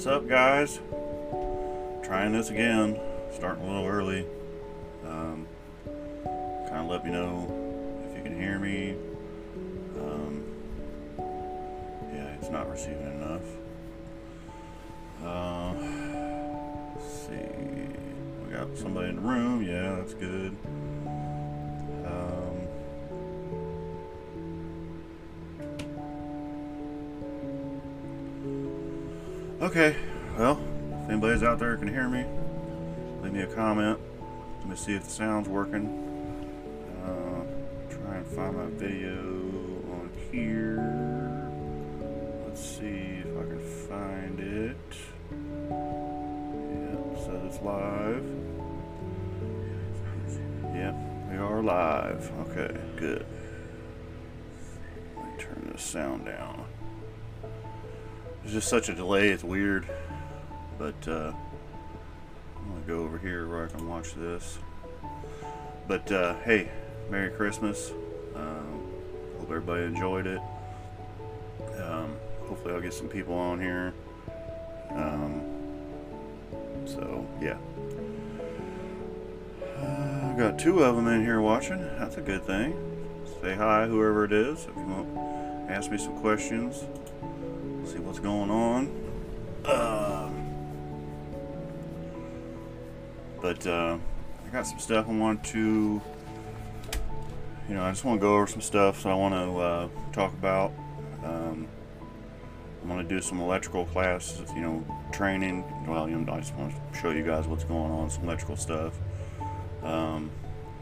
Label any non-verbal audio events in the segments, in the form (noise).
What's up, guys? Trying this again. Starting a little early. Um, kind of let me know if you can hear me. Um, yeah, it's not receiving enough. Uh, let's see. We got somebody in the room. Yeah, that's good. Okay, well, if anybody's out there can hear me, leave me a comment. Let me see if the sound's working. Uh, try and find my video on here. Let's see if I can find it. Yep, said it's live. Yep, we are live. Okay, good. Let me turn this sound down. There's just such a delay, it's weird. But, uh, I'm gonna go over here where I can watch this. But, uh, hey, Merry Christmas. Um, hope everybody enjoyed it. Um, hopefully, I'll get some people on here. Um, so, yeah. Uh, I got two of them in here watching. That's a good thing. Say hi, whoever it is. If you want, ask me some questions. Going on. Um, but uh, I got some stuff I want to, you know, I just want to go over some stuff so I want to uh, talk about. Um, I'm going to do some electrical classes, you know, training. Well, you know, I just want to show you guys what's going on, some electrical stuff. Um,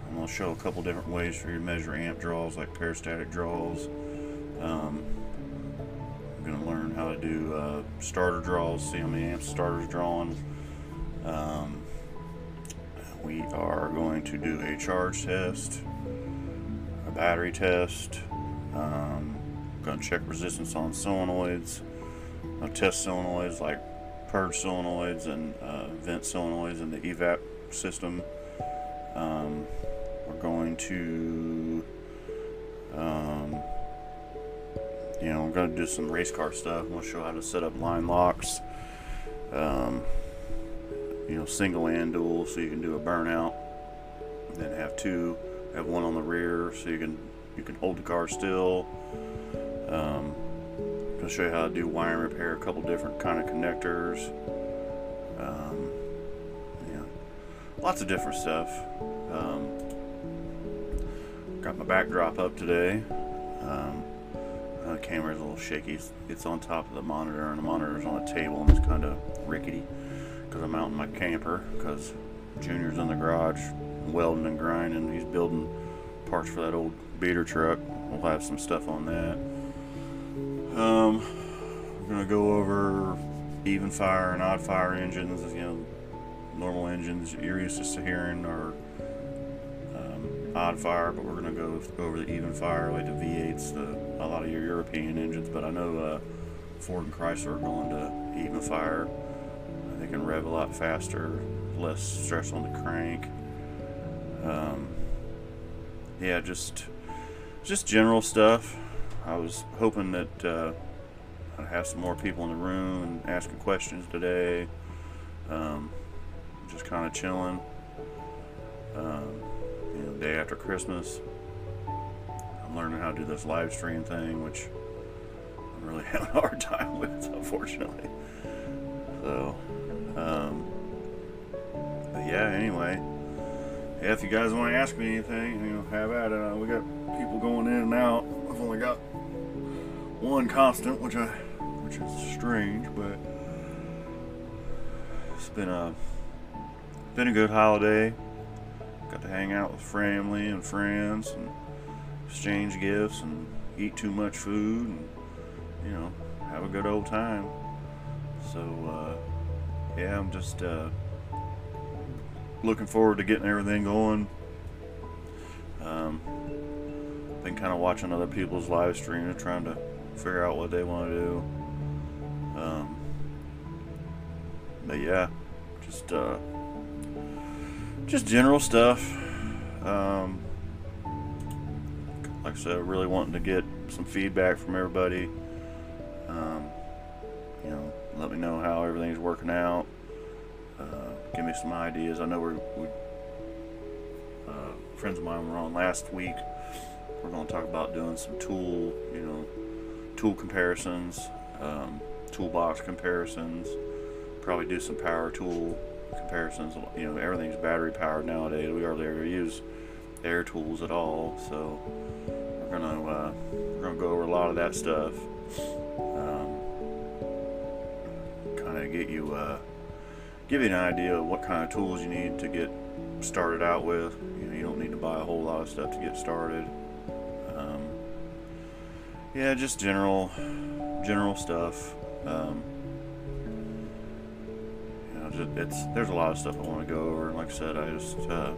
I'm going to show a couple different ways for you to measure amp draws, like parasitic draws. Um, going to learn how to do uh, starter draws, see how many amps starters drawing. Um, we are going to do a charge test, a battery test. Um, going to check resistance on solenoids. I'll test solenoids like purge solenoids and uh, vent solenoids in the evap system. Um, we're going to, um, you know, we're going to do some race car stuff. I'm going to show how to set up line locks. Um, you know, single and dual, so you can do a burnout. Then have two, have one on the rear, so you can you can hold the car still. Um, I'll show you how to do wiring repair, a couple different kind of connectors. Um, yeah, lots of different stuff. Um, got my backdrop up today. Um, uh, camera's a little shaky. It's, on top of the monitor, and the monitor's on a table, and it's kind of rickety because I'm out in my camper. Because Junior's in the garage welding and grinding. He's building parts for that old beater truck. We'll have some stuff on that. Um, we're gonna go over even fire and odd fire engines. You know, normal engines you're used to hearing are um, odd fire, but we're gonna go over the even fire, like the V8s, the a lot of your European engines. But I know uh, Ford and Chrysler are going to even fire. They can rev a lot faster, less stress on the crank. Um, yeah, just just general stuff. I was hoping that uh, I'd have some more people in the room and asking questions today. Um, just kind of chilling. Um, you know, day after Christmas. I'm learning how to do this live stream thing, which I'm really (laughs) having a hard time with, unfortunately. So, um, but yeah, anyway. Yeah, if you guys want to ask me anything, you know, have at it. Uh, we got people going in and out. I've only got one constant, which I, which is strange, but it's been a, been a good holiday. Got to hang out with family and friends and exchange gifts and eat too much food and you know have a good old time. So uh, yeah, I'm just uh, looking forward to getting everything going. Um, been kind of watching other people's live stream and trying to figure out what they want to do. Um, but yeah, just uh, just general stuff. Um, like I said, really wanting to get some feedback from everybody. Um, you know, let me know how everything's working out. Uh, give me some ideas. I know we're, we, uh, friends of mine were on last week. We're going to talk about doing some tool, you know, tool comparisons, um, toolbox comparisons. Probably do some power tool comparisons. You know, everything's battery powered nowadays. We hardly ever use air tools at all. So we're gonna uh, we're gonna go over a lot of that stuff. Um, kind of get you uh, give you an idea of what kind of tools you need to get started out with. You know, you don't need to buy a whole lot of stuff to get started. Um, yeah, just general general stuff. Um, you know, it's there's a lot of stuff I want to go over. Like I said, I just uh,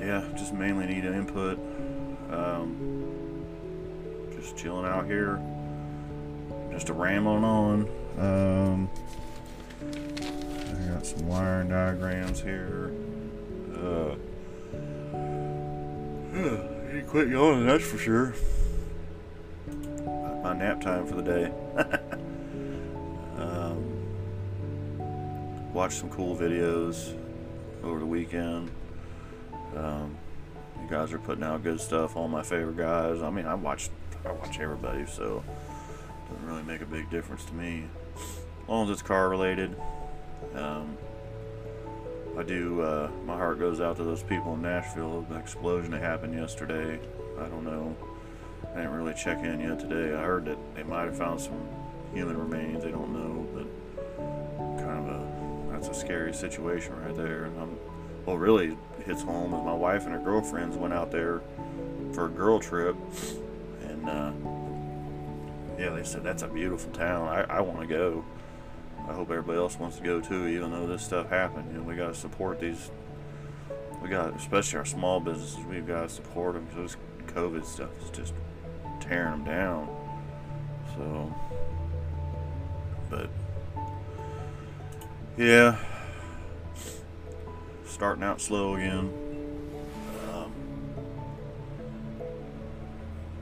yeah, just mainly need an input. Um, just chilling out here, just a rambling on. Um, I got some wiring diagrams here. Uh, yeah, quit yawning, that's for sure. My nap time for the day. (laughs) um, watch some cool videos over the weekend. Um, you guys are putting out good stuff. All my favorite guys. I mean, I watch, I watch everybody, so it doesn't really make a big difference to me, as long as it's car related. Um, I do. Uh, my heart goes out to those people in Nashville. The explosion that happened yesterday. I don't know. I didn't really check in yet today. I heard that they might have found some human remains. They don't know, but kind of a that's a scary situation right there. And I'm, what really hits home is my wife and her girlfriends went out there for a girl trip, and uh, yeah, they said that's a beautiful town. I, I want to go. I hope everybody else wants to go too, even though this stuff happened. You know, we got to support these. We got, especially our small businesses, we've got to support them because COVID stuff is just tearing them down. So, but yeah, starting out slow again. Um,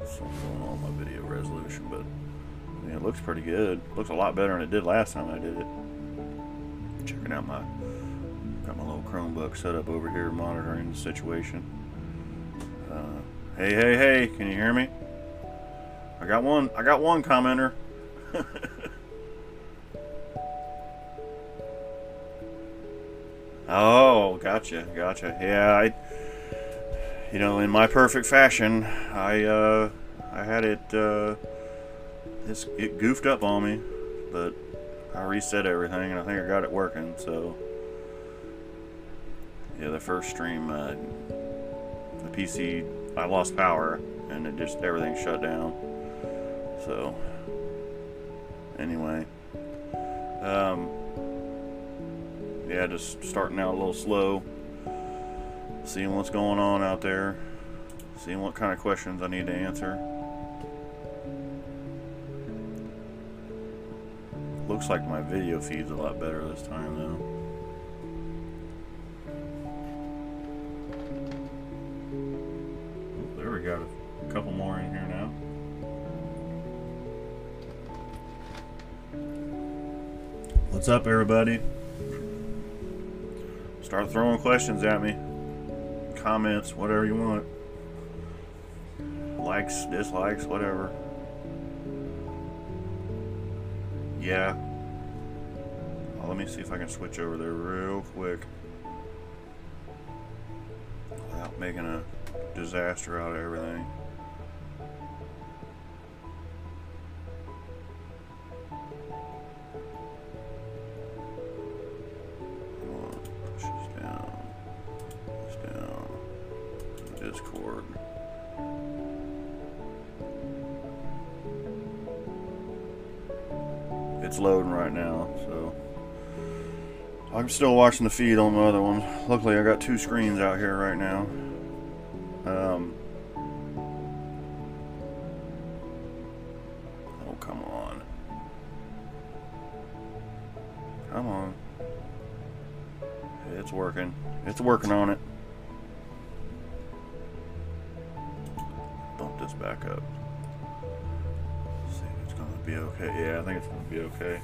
something going on my video resolution, but yeah, it looks pretty good. Looks a lot better than it did last time I did it. Checking out my got my little Chromebook set up over here, monitoring the situation. Uh, hey, hey, hey! Can you hear me? I got one. I got one commenter. (laughs) oh, gotcha, gotcha. Yeah, I. You know, in my perfect fashion, I uh, I had it. Uh, it's, it goofed up on me, but I reset everything and I think I got it working. So yeah, the first stream, uh, the PC, I lost power and it just everything shut down. So anyway, um, yeah, just starting out a little slow, seeing what's going on out there, seeing what kind of questions I need to answer. Looks like my video feed's a lot better this time though. Oh, there we got a couple more in here now. What's up everybody? Start throwing questions at me. Comments, whatever you want. Likes, dislikes, whatever. Yeah. Oh, let me see if I can switch over there real quick. Without making a disaster out of everything. I'm still watching the feed on the other one. Luckily, I got two screens out here right now. Um, oh, come on. Come on. It's working. It's working on it. Bump this back up. Let's see if it's gonna be okay. Yeah, I think it's gonna be okay.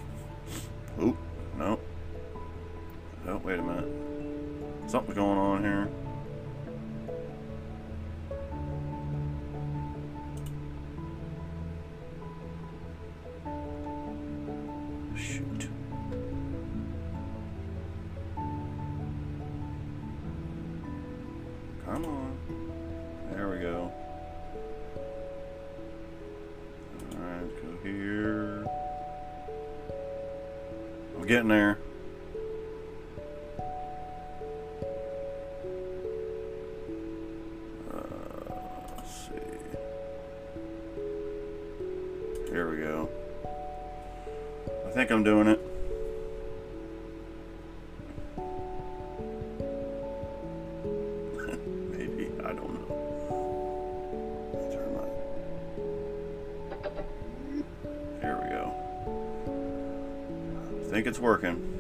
We go. I think I'm doing it. (laughs) Maybe. I don't know. Turn my... We go. I think it's working.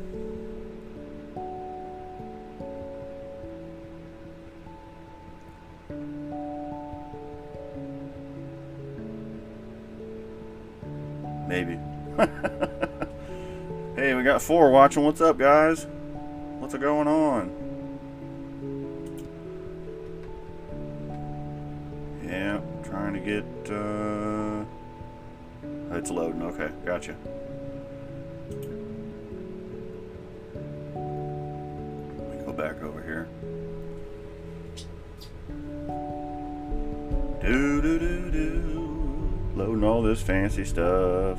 four watching. What's up, guys? What's going on? Yeah, trying to get... Uh... It's loading. Okay, gotcha. Let me go back over here. Do, do, do, do. Loading all this fancy stuff.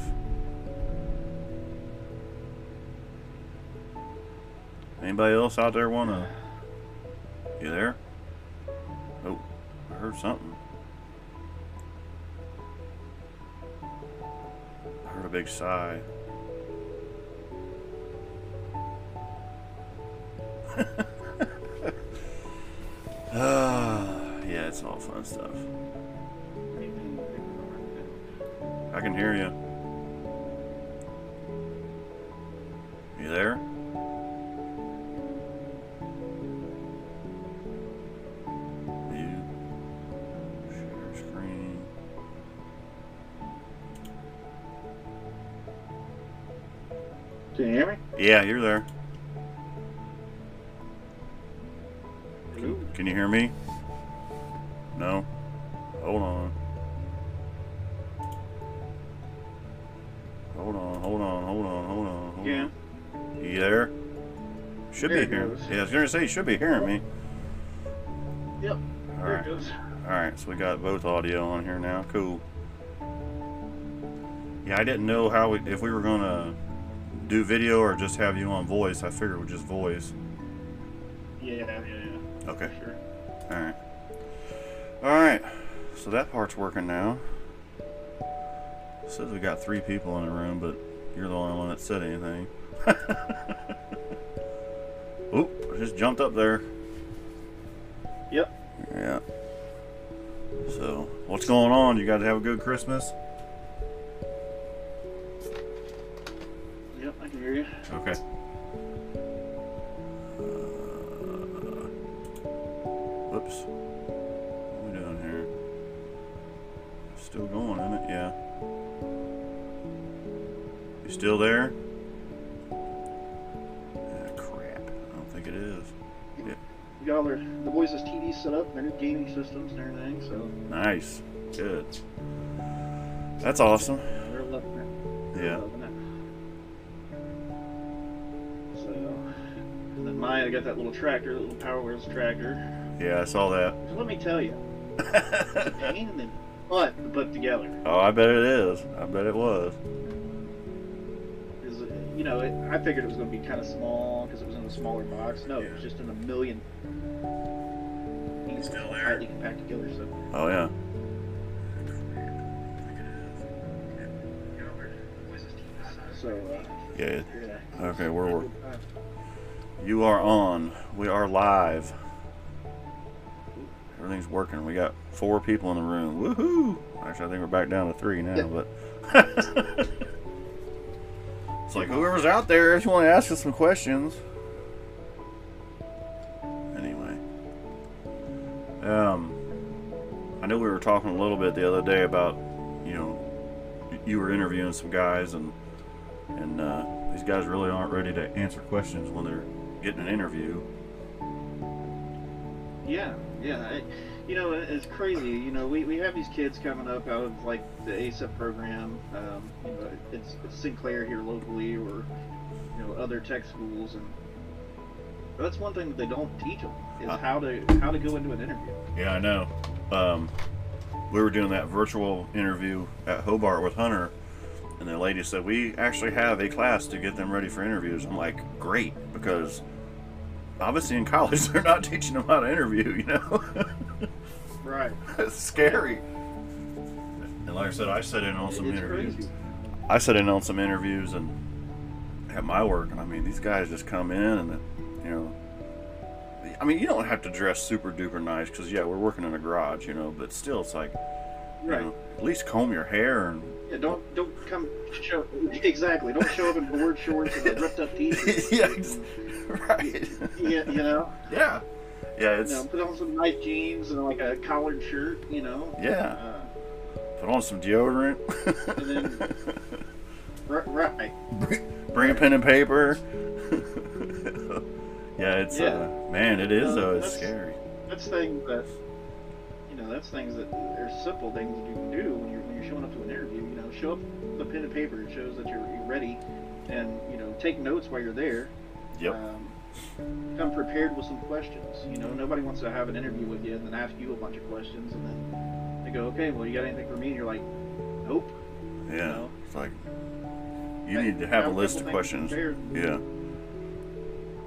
Anybody else out there wanna? You there? Oh, I heard something. I heard a big sigh. Yeah, you're there. Hello? Can you hear me? No? Hold on. Hold on, hold on, hold on, hold on. Hold Yeah. On. You there? Should There be hearing. Yeah, I was gonna say you should be hearing me. Yep. All there right. it goes. All right, so we got both audio on here now. Cool. Yeah, I didn't know how we, if we were gonna do video or just have you on voice. I figured we'd just voice. Yeah, yeah, yeah. Okay. Sure. All right. All right. So that part's working now. says we got three people in the room, but you're the only one that said anything. (laughs) Oop! Just jumped up there. Yep. Yeah. So, what's going on? You guys have a good Christmas? Hear you. Okay. Uh, whoops. What are we doing here? Still going, isn't it? Yeah. You still there? Ah, crap. I don't think it is. We got all the boys' TVs set up, their new gaming systems and everything, so Nice. Good. That's awesome. they're loving it. They're Yeah. Mine I got that little tractor, that little Power Wheels tractor. Yeah, I saw that. So let me tell you, it's a pain in the butt to put together. oh, I bet it is. I bet it was. You know, it, I figured it was going to be kind of small because it was in a smaller box. No, it was just in a million. pieces, Still there? Tightly compact together. So Oh, yeah. So, uh, Yeah. yeah. Okay, we're, we're You are on. We are live. Everything's working. We got four people in the room. Woohoo! Actually, I think we're back down to three now, but. (laughs) it's like whoever's out there, if you want to ask us some questions. Anyway. Um. I know we were talking a little bit the other day about, you know, you were interviewing some guys and and uh, these guys really aren't ready to answer questions when they're getting an interview. Yeah, yeah. I, you know, it's crazy. You know, we, we have these kids coming up out of like the ASAP program. Um, you know, it's, it's Sinclair here locally, or you know, other tech schools, and that's one thing that they don't teach them is Uh. how to how to go into an interview. Yeah, I know. Um, we were doing that virtual interview at Hobart with Hunter, and the lady said we actually have a class to get them ready for interviews. I'm like, great, because obviously in college (laughs) they're not teaching them how to interview. You know, (laughs) Right. it's scary. And like I said, I sat in on some interviews. crazy. I sat in on some interviews and at my work, and I mean, these guys just come in and, you know, I mean, you don't have to dress super duper nice because, yeah, we're working in a garage, you know, but still, it's like, you know, at least comb your hair and, Yeah, don't don't come show (laughs) exactly. Don't show up in board shorts and a ripped up t-shirt. (laughs) yeah, (laughs) right. Yeah, you know, yeah. Yeah, it's, you know, put on some nice jeans and like a collared shirt. You know. yeah. Uh, Put on some deodorant. And ri- right. Bring a pen and paper. yeah, it's, Yeah. uh, man, it is, No, though. It's scary. That's things that you know. That's things that are simple things that you can do when you're when you're showing up to an interview. You show up with a pen and paper. It shows that you're, you're ready, and you know, take notes while you're there. Yep. Um, come prepared with some questions. You know, nobody wants to have an interview with you and then ask you a bunch of questions, and then they go, "Okay, well, you got anything for me?" And you're like, "Nope." Yeah. know? It's like, you need to have a list of questions. Yeah.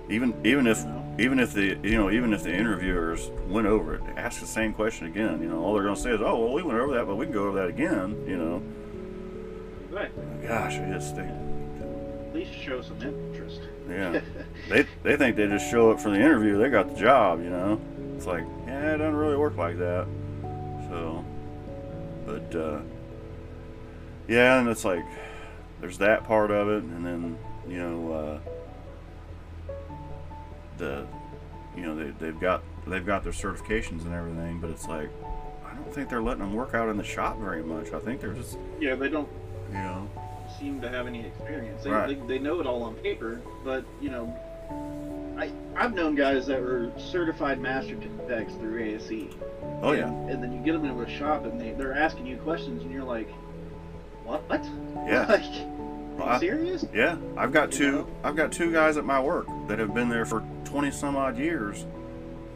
Even even if even if the you know even if the interviewers went over it, ask the same question again. You know, all they're gonna say is, "Oh, well, we went over that, but we can go over that again." You know. Right. Gosh, I just they, At least show some interest. yeah, (laughs) they they think they just show up for the interview, they got the job. You know, it's like, yeah, it doesn't really work like that. So, but uh, yeah, and it's like there's that part of it, and then you know. Uh, the you know they, they've got they've got their certifications and everything but it's like i don't think they're letting them work out in the shop very much i think they're just yeah, they don't seem to have any experience. They, Right. they, they know it all on paper, but you know, I I've known guys that were certified master techs through ASE. oh and, yeah And then you get them into a shop and they they're asking you questions and you're like, what? (laughs) what? Yeah. Like, Well, are you I- serious? yeah i've got You two know? i've got two guys at my work that have been there for 20 some odd years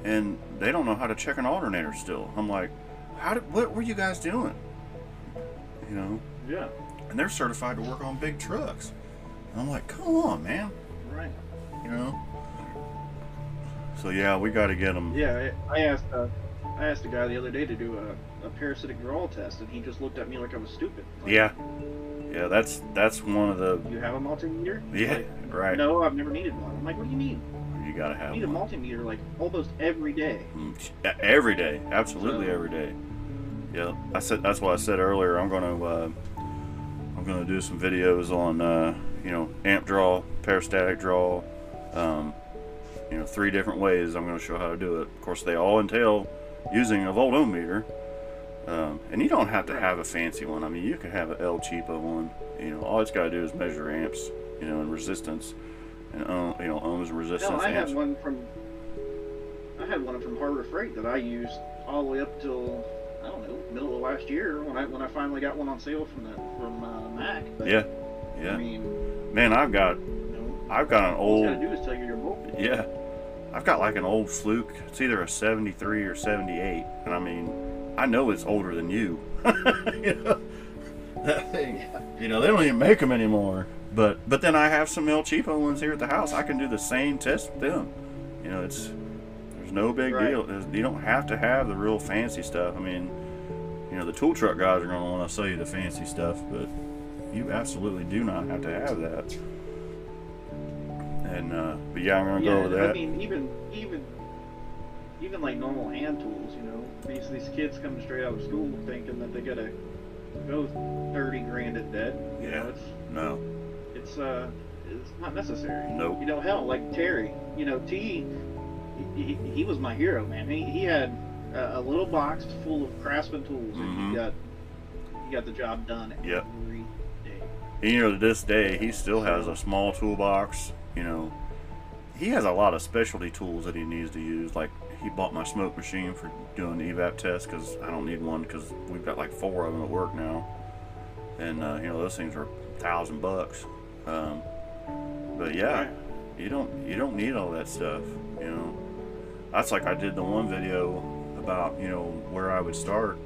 and they don't know how to check an alternator still i'm like how did what were you guys doing you know Yeah. And they're certified to work on big trucks i'm like come on man Right. you know so yeah we got to get them Yeah. I, asked uh, I asked a guy the other day to do a, a parasitic drawl test, and he just looked at me like I was stupid. Like, Yeah, yeah, that's that's one of the You have a multimeter? yeah Like, right. No, I've never needed one. I'm like, what do you mean? You gotta have need a multimeter like almost every day. Mm, every day, absolutely So- every day. Yeah, I said that's what I said earlier. I'm gonna uh, I'm gonna do some videos on uh, you know amp draw, parasitic draw, um, you know three different ways. I'm gonna show how to do it. Of course, they all entail using a volt voltometer. Um, and you don't have to have a fancy one. I mean, you could have an El Cheapo one. You know, all it's got to do is measure amps, you know, and resistance, and ohm, you know, ohms and resistance. No, I amps. had one from I had one from Harbor Freight that I used all the way up till I don't know middle of last year when I when I finally got one on sale from the from uh, Mac. But, Yeah, I yeah. mean, Man, I've got you know, I've got an all you old gotta do is tell you your yeah, I've got like an old Fluke. It's either a '73 or '78, and I mean, I know it's older than you. (laughs) you know, that thing. You know, they don't even make them anymore. But but then I have some El Cheapo ones here at the house. I can do the same test with them. You know, it's there's no big Right. deal. There's- you don't have to have the real fancy stuff. I mean, you know, the tool truck guys are going to want to sell you the fancy stuff, but you absolutely do not have to have that. And uh, but yeah, I'm going to Yeah, go with that. I mean, even even even like normal hand tools, you know, these these kids coming straight out of school thinking that they gotta go thirty grand at dead. You Yeah. know, it's no, it's uh it's not necessary. Nope. You know, hell, like Terry, you know, T, he, he, he was my hero, man. He he had a, a little box full of craftsman tools, and Mhm. you got you got the job done Yep. every you know, to this day, he still has a small toolbox. You know, he has a lot of specialty tools that he needs to use. Like he bought my smoke machine for doing the evap test because I don't need one because we've got like four of them at work now, and uh, you know those things are a thousand bucks. Um, but yeah, you don't you don't need all that stuff. You know, that's like I did the one video about you know where I would start,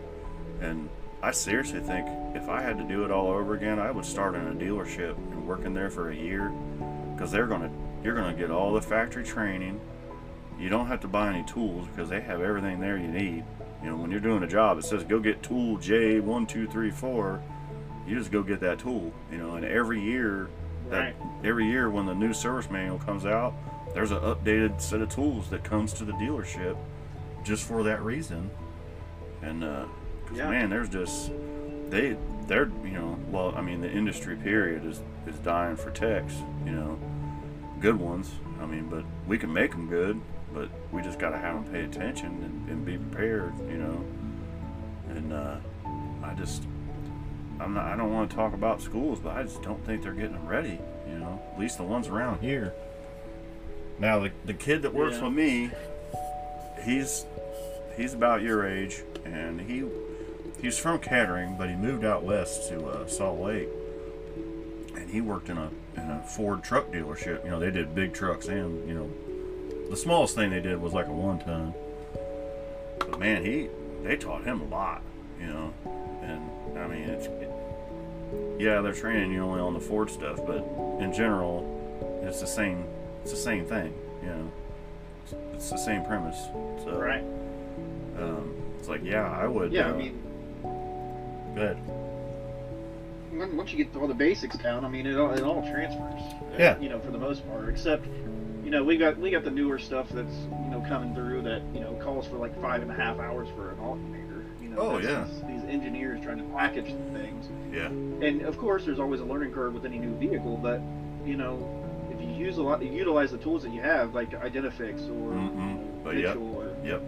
and I seriously think if I had to do it all over again, I would start in a dealership and work in there for a year, because they're gonna you're gonna get all the factory training. You don't have to buy any tools because they have everything there you need. You know, when you're doing a job, it says go get tool J one two three four. You just go get that tool. You know, and every year, that Right. every year when the new service manual comes out, there's an updated set of tools that comes to the dealership just for that reason. And uh Yeah. man, there's just they they're you know well I mean the industry period is is dying for techs. You know, good ones. I mean, but we can make them good, but we just got to have them pay attention and, and be prepared. You know, and uh, I just I'm not I don't want to talk about schools, but I just don't think they're getting them ready. You know, at least the ones around here. Now the the kid that works Yeah. with me, he's he's about your age, and he he's from Kettering, but he moved out west to uh, Salt Lake, and he worked in a in a Ford truck dealership. You know, they did big trucks, and you know, the smallest thing they did was like a one ton. But man, he they taught him a lot. You know, and I mean it's. It, yeah, they're training you only on the Ford stuff, but in general, it's the same. It's the same thing. You know, it's, it's the same premise. So, Right. um, it's like, yeah, I would. Yeah, uh, I mean, good. when- once you get all the basics down, I mean, it all, it all transfers. uh, Yeah. You know, for the most part, except, you know, we got we got the newer stuff that's you know coming through that you know calls for like five and a half hours for an alternator. You know, Oh, yeah. These, these engineers trying to package things, Yeah. and of course, there's always a learning curve with any new vehicle. But you know, if you use a lot, you utilize the tools that you have, like Identifix or Mm-hmm. But yep. Or Yep.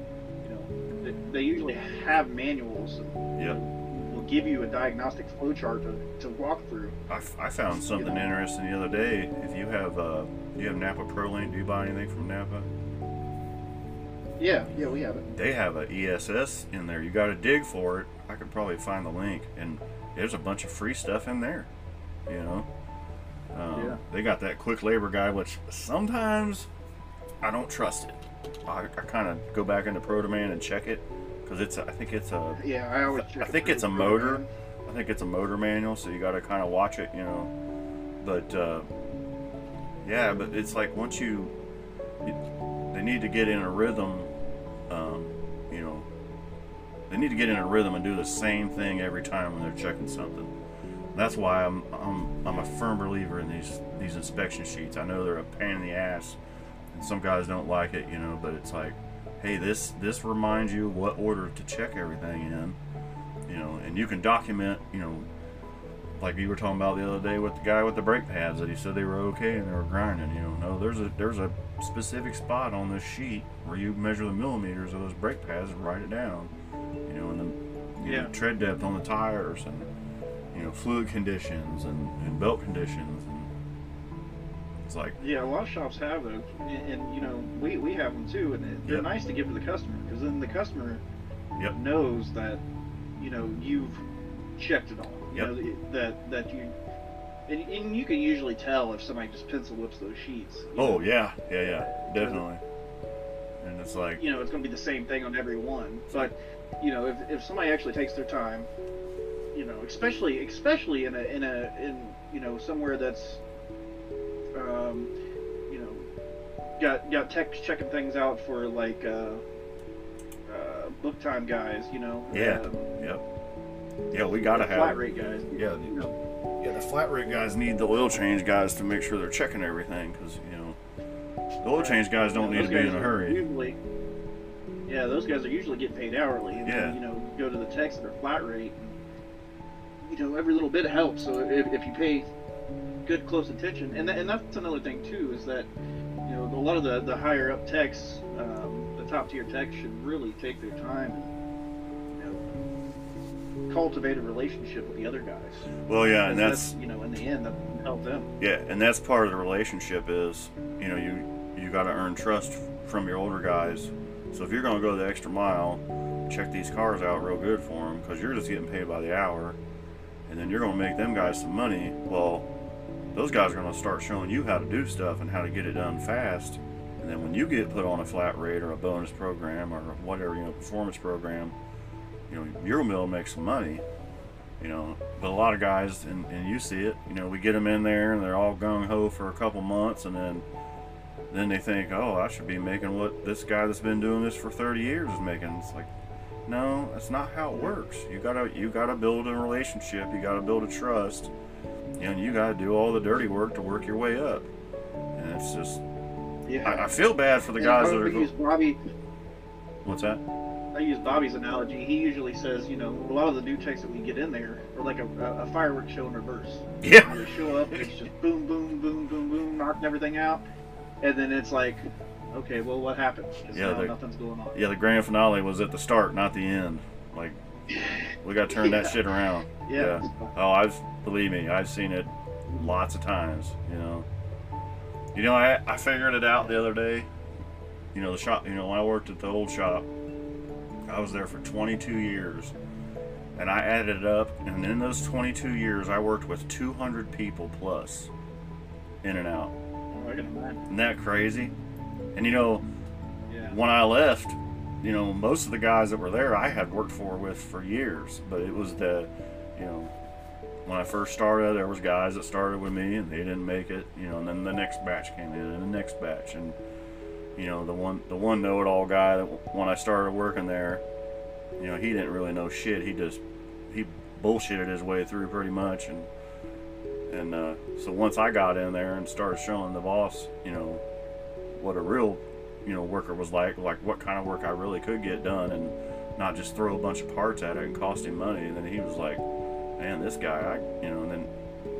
you know, they, they usually have manuals. Yep. Give you a diagnostic flow chart to, to walk through. I, f- I found something interesting the other day. If you have, uh, do you have Napa ProLink? Do you buy anything from Napa? Yeah, yeah, we have it. They have a ESS in there. You got to dig for it. I could probably find the link, and there's a bunch of free stuff in there. You know. Um, Yeah. They got that quick labor guy, which sometimes I don't trust it. I, I kind of go back into ProDemand and check it because it's. A, I think it's a. Yeah, I always. I think it's a motor. program. I think it's a motor manual, so you got to kind of watch it, you know. But uh, yeah, but it's like once you, you- they need to get in a rhythm. Um, you know, they need to get in a rhythm and do the same thing every time when they're checking something. That's why I'm I'm I'm a firm believer in these these inspection sheets. I know they're a pain in the ass, and some guys don't like it, you know. But it's like, hey, this this reminds you what order to check everything in you know, and you can document, you know, like you were talking about the other day with the guy with the brake pads that he said they were okay and they were grinding. You know, no, there's a there's a specific spot on this sheet where you measure the millimeters of those brake pads and write it down. You know, and the you know, tread depth on the tires and you know fluid conditions and, and belt conditions like Yeah, a lot of shops have those, and, and you know, we, we have them too, and they're Yep. nice to give to the customer because then the customer Yep. knows that you know you've checked it all. You Yep. know that that you. And, and you can usually tell if somebody just pencil whips those sheets. oh know. yeah yeah yeah definitely and it's like you know it's going to be the same thing on every one but you know if, if somebody actually takes their time you know especially especially in a in a in you know somewhere that's um, you know got got techs checking things out for like uh, uh, book time guys you know Yeah. um, yep yeah we gotta have flat rate guys Yeah, the, you know, yeah, the flat rate guys need the oil change guys to make sure they're checking everything because you know the oil change guys don't know, need to be in a hurry. usually yeah those guys are usually getting paid hourly and Yeah. then, you know go to the techs that are flat rate and, you know every little bit helps so if, if you pay good close attention and, that, and that's another thing too is that you know a lot of the, the higher up techs um, the top tier techs should really take their time and you know, cultivate a relationship with the other guys. Well, yeah, and Because that's you know in the end that help them. yeah, and that's part of the relationship is you know you you got to earn trust from your older guys. So if you're going to go the extra mile, check these cars out real good for them because you're just getting paid by the hour, and then you're going to make them guys some money. Well, those guys are going to start showing you how to do stuff and how to get it done fast. And then when you get put on a flat rate or a bonus program or whatever you know performance program, you know you're going to be able to make some money you know. But a lot of guys, and, and you see it, you know, we get them in there and they're all gung ho for a couple months, and then then they think, oh, I should be making what this guy that's been doing this for 30 years is making. It's like, no, that's not how it works. You gotta you gotta build a relationship. You gotta build a trust, and you gotta do all the dirty work to work your way up. And it's just, Yeah. I, I feel bad for the And guys that are. use Bobby. What's that? I use Bobby's analogy. He usually says, you know, a lot of the new techs that we get in there are like a, a fireworks show in reverse. Yeah. They show up and it's just boom, boom, boom, boom, boom, knocking everything out, and then it's like, okay, well, what happened? Yeah, they- nothing's going on. Yeah, the grand finale was at the start, not the end. Like, we got to turn that (laughs) shit around. Yeah. Oh, I've believe me, I've seen it lots of times. You know, you know, I I figured it out the other day. You know, the shop. You know, when I worked at the old shop, I was there for 22 years, and I added it up, and in those 22 years, I worked with 200 people plus, in and out. Oh, I can imagine. Isn't that crazy? And you know, Yeah. when I left, you know, most of the guys that were there I had worked for with for years, but it was the, you know, when I first started, there was guys that started with me and they didn't make it, you know, and then the next batch came in and the next batch. And you know, the one the one know-it-all guy that when I started working there, you know, he didn't really know shit. He just he bullshitted his way through pretty much. And and uh, so once I got in there and started showing the boss, you know, what a real you know worker was like like what kind of work I really could get done and not just throw a bunch of parts at it and cost him money. And then he was like man this guy I you know and then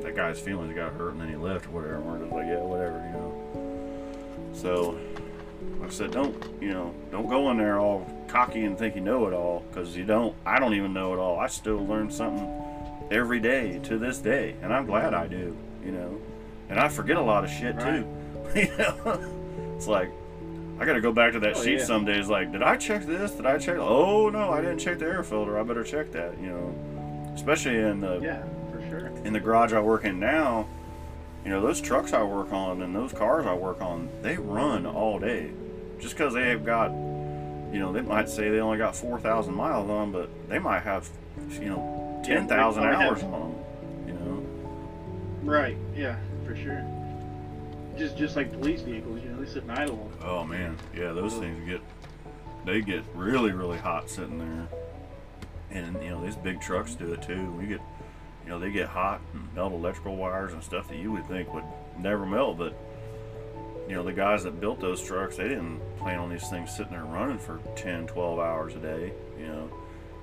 that guy's feelings got hurt and then he left or whatever and we're just like yeah whatever you know so like I said don't you know don't go in there all cocky and think you know it all because you don't I don't even know it all I still learn something every day to this day and I'm glad I do you know and I forget a lot of shit too (laughs) you know it's like I got to go back to that Oh, sheet yeah. some days. Like, did I check this? Did I check? Oh no, I didn't check the air filter. I better check that. You know, especially in the Yeah, for sure. in the garage I work in now. You know, those trucks I work on and those cars I work on, they run all day. Just because they have got, you know, they might say they only got four thousand miles on, but they might have, you know, Yeah, ten thousand probably hours have- on them. You know. Right. Yeah, for sure. Just just like police vehicles, you know, they sit and idle. Oh man, yeah, those things get they get really really hot sitting there, and you know these big trucks do it too. We get, you know, they get hot and melt electrical wires and stuff that you would think would never melt, but you know the guys that built those trucks, they didn't plan on these things sitting there running for 10, 12 hours a day. You know,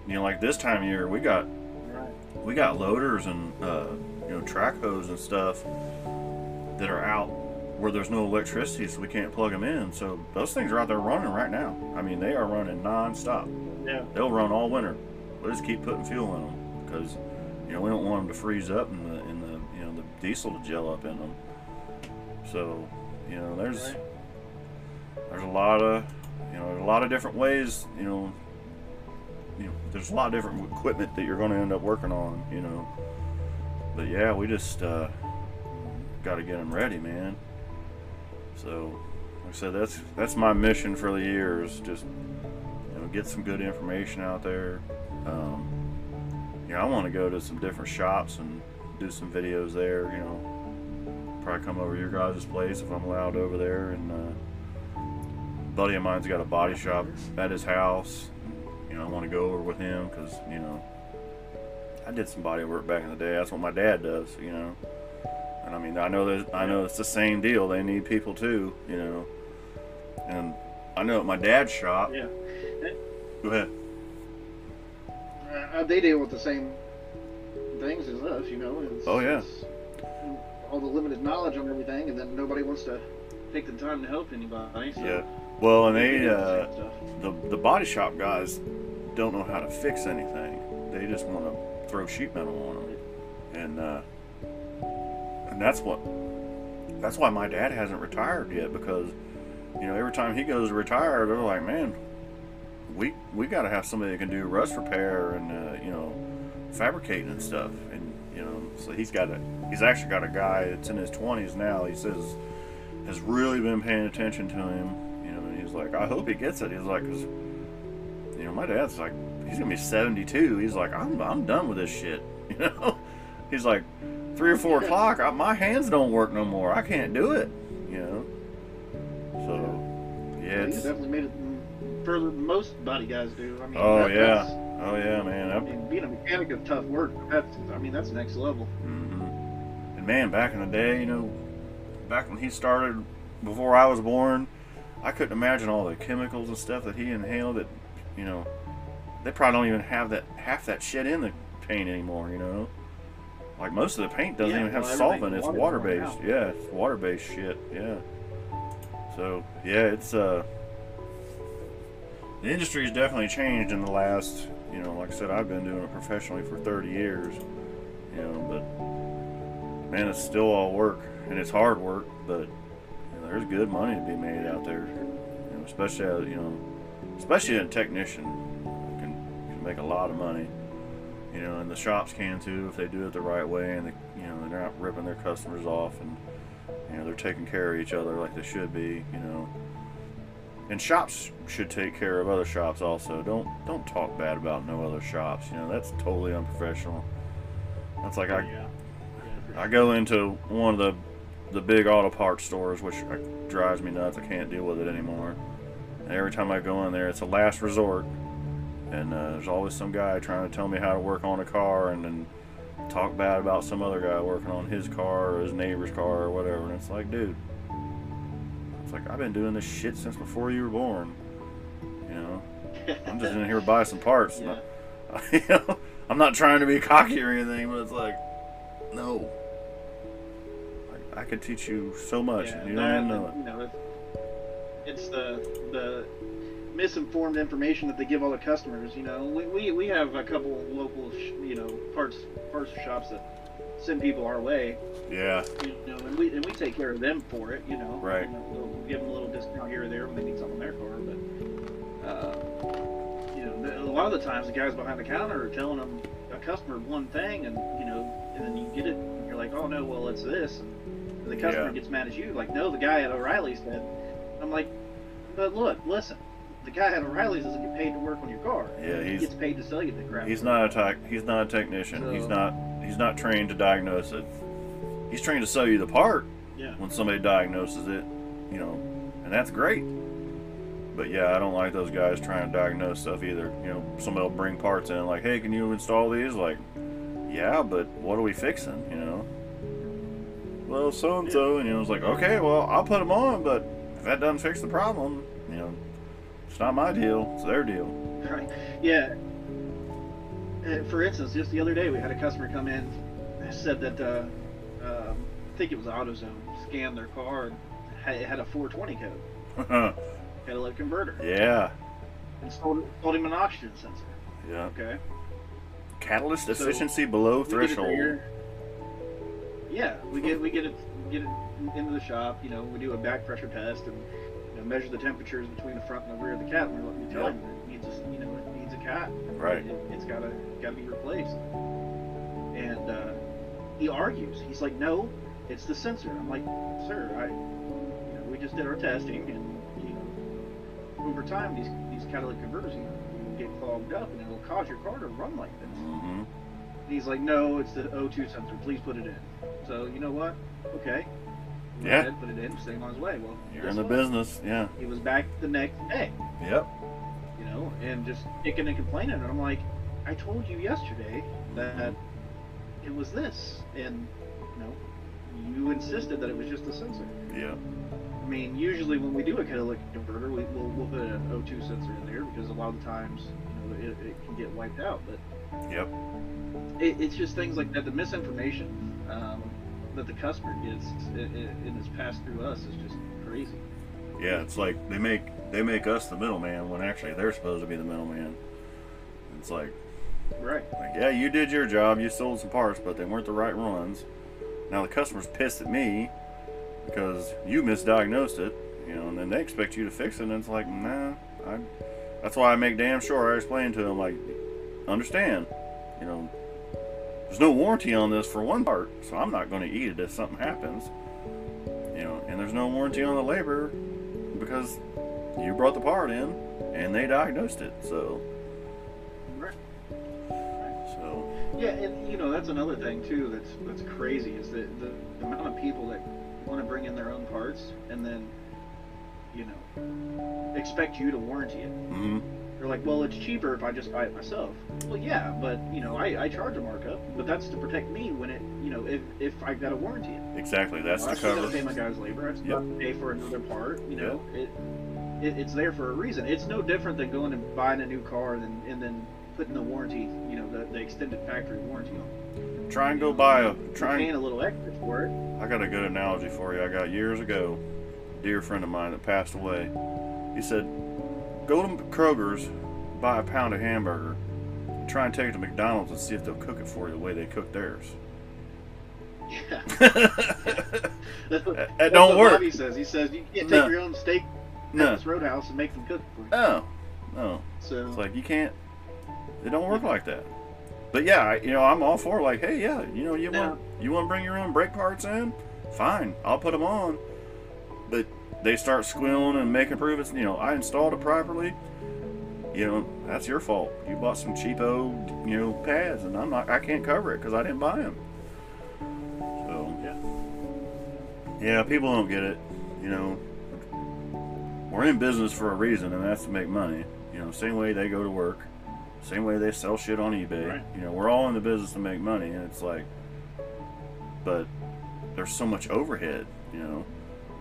you know like this time of year we got we got loaders and uh, you know trackhoes and stuff that are out where there's no electricity, so we can't plug them in. So those things are out there running right now. I mean, they are running non-stop. Yeah. They'll run all winter. We'll just keep putting fuel in them because you know we don't want them to freeze up and the and the you know the diesel to gel up in them. So you know there's there's a lot of you know a lot of different ways you know you know there's a lot of different equipment that you're going to end up working on you know. But yeah we just uh, got to get them ready man. So like I said that's that's my mission for the year is just you know get some good information out there um, you know I want to go to some different shops and do some videos there you know. Probably come over to your guys' place if I'm allowed over there and uh, buddy of mine's got a body shop at his house. You know I want to go over with him because you know I did some body work back in the day. That's what my dad does you know. And I mean I know that I know it's the same deal. They need people too you know. And I know at my dad's shop Yeah. go ahead Uh, they deal with the same things as us, you know. It's, Oh, yeah. all the limited knowledge on everything, and then nobody wants to take the time to help anybody. So, Yeah. Well, and they do the uh, the the body shop guys don't know how to fix anything. They just want to throw sheet metal on them, and uh, and that's what that's why my dad hasn't retired yet because you know every time he goes to retire, they're like, man, we we got to have somebody that can do rust repair and uh, you know fabricating and stuff, and you know so he's got a he's actually got a guy that's in his twenties now. He says has really been paying attention to him. You know, and he's like, I hope he gets it. He's like, 'cause, you know, my dad's like, he's gonna be 72. He's like, I'm, I'm done with this shit. (laughs) You know, he's like, three or four (laughs) o'clock, I, my hands don't work no more. I can't do it. You know, so yeah, He's it's, definitely made it further than most body guys do. I mean, oh that- yeah, oh yeah, man. I mean, being a mechanic is tough work. That's, I mean, that's next level. hmm And man, back in the day, you know, back when he started, before I was born, I couldn't imagine all the chemicals and stuff that he inhaled. That, you know, they probably don't even have that half that shit in the paint anymore. You know, like most of the paint doesn't Yeah, even have well, solvent. It's water based. Yeah, it's water based shit. Yeah. So yeah, it's uh. The industry's definitely changed in the last, you know, like I said, I've been doing it professionally for 30 years, you know, but man, it's still all work and it's hard work, but you know, there's good money to be made out there, you know, especially as, you know, especially a technician can, can make a lot of money, you know, and the shops can too if they do it the right way and they, you know they're not ripping their customers off and you know they're taking care of each other like they should be, you know. And shops should take care of other shops also. Don't don't talk bad about no other shops. You know that's totally unprofessional. That's like I yeah. I go into one of the the big auto parts stores, which drives me nuts. I can't deal with it anymore. And every time I go in there, it's a last resort, and uh, there's always some guy trying to tell me how to work on a car, and then talk bad about some other guy working on his car or his neighbor's car or whatever. And it's like, dude, it's like I've been doing this shit since before you were born. You know, (laughs) I'm just in here to buy some parts. Yeah. (laughs) you know, I'm not trying to be cocky or anything, but it's like, no. Like, I could teach you so much, Yeah, and you don't even know it. You know, it's, it's the the misinformed information that they give all the customers. You know, we, we, we have a couple local, sh- you know, parts parts shops that send people our way. Yeah, You know, and we and we take care of them for it. You know, Right. You know, we'll give them a little discount here or there when they need something on their car, but. Uh, you know, a lot of the times the guys behind the counter are telling them a customer one thing, and you know, and then you get it, and you're like, oh no, well it's this, and the customer Yeah. gets mad at you, like, no, the guy at O'Reilly's said. I'm like, but look, listen, the guy at O'Reilly's doesn't get paid to work on your car. Yeah, he gets paid to sell you the crap. he's not a tech, he's not a technician. he's not he's not trained to diagnose it. He's trained to sell you the part Yeah. when somebody diagnoses it, you know, and that's great. But yeah, I don't like those guys trying to diagnose stuff either. You know, somebody will bring parts in like, "Hey, can you install these?" Like, yeah, but what are we fixing? You know. Well, so and so, and you know, it's like, okay, well, I'll put them on, but if that doesn't fix the problem, you know, it's not my deal; it's their deal. Right. Yeah. For instance, just the other day we had a customer come in and said that uh, um, I think it was AutoZone scanned their car and had, it had a 420 code, (laughs) catalytic converter, yeah, and sold, sold him an oxygen sensor. yeah. Okay. Catalyst So, efficiency below We get it threshold. Yeah, we get we get it get it into the shop. You know, we do a back pressure test and you know, measure the temperatures between the front and the rear of the cat. And we tell Yeah. him it needs a, you know it needs a cat. Right. It, it's gotta gotta be replaced. And uh, he argues. He's like, no, it's the sensor. I'm like, sir, I, you know, we just did our testing, and you know, over time these these catalytic converters get clogged up, and it'll cause your car to run like this. Mm-hmm. He's like, no, it's the O2 sensor. Please put it in. So you know what? Okay. Yeah. ahead, put it in. Him on his way. Well, You're in the what? business, yeah. He was back the next day, Yep. Know, and just kicking and complaining. And I'm like, I told you yesterday that it was this, and you know, you insisted that it was just a sensor. Yeah. I mean, usually when we do a catalytic converter, we, we'll, we'll put an O2 sensor in there because a lot of the times, you know, it, it can get wiped out. But Yep. it, it's just things like that. The misinformation um, that the customer gets and is passed through us is just crazy. Yeah, it's like they make they make us the middleman when actually they're supposed to be the middleman. It's like, Right. like yeah, you did your job, you sold some parts, but they weren't the right ones. Now the customer's pissed at me because you misdiagnosed it, you know, and then they expect you to fix it, and it's like, nah, I. That's why I make damn sure I explain to them like, understand, you know, there's no warranty on this for one part, so I'm not going to eat it if something happens. You know, and there's no warranty on the labor because you brought the part in and they diagnosed it. So, Right. so Yeah, and you know that's another thing too. That's that's crazy is that the the amount of people that want to bring in their own parts and then, you know, expect you to warranty it. hmm They're like, well, it's cheaper if I just buy it myself. Well, yeah, but you know, I, I charge a markup, but that's to protect me when it, you know, if if I got to warranty it. exactly. That's Well, I the still got to cover. pay my guy's labor. I still Yep. pay for another part. You know, it, it it's there for a reason. It's no different than going and buying a new car and then and then putting the warranty, you know, the, the extended factory warranty on. Try and go buy a try. paying And, a little extra for it. I got a good analogy for you. I got years ago, a dear friend of mine that passed away. He said, "Go to Kroger's, buy a pound of hamburger, and try and take it to McDonald's and see if they'll cook it for you the way they cook theirs." Yeah. that That's (laughs) what, That don't what work. Bobby says. He says you can't take No. your own steak to No. this roadhouse and make them cook it for you. No, no. So It's like you can't. It don't work like that. But yeah, I- you know, I'm all for like, hey, yeah, you know, you want you want to bring your own brake parts in, fine, I'll put them on. But they start squealing and making proof it's you know I installed it properly. You know, that's your fault. You bought some cheapo, you know, pads, and I'm not. I can't cover it because I didn't buy them. So yeah. yeah, people don't get it. You know, we're in business for a reason, and that's to make money. You know, same way they go to work, same way they sell shit on eBay. Right. You know, we're all in the business to make money, and it's like, but there's so much overhead. You know,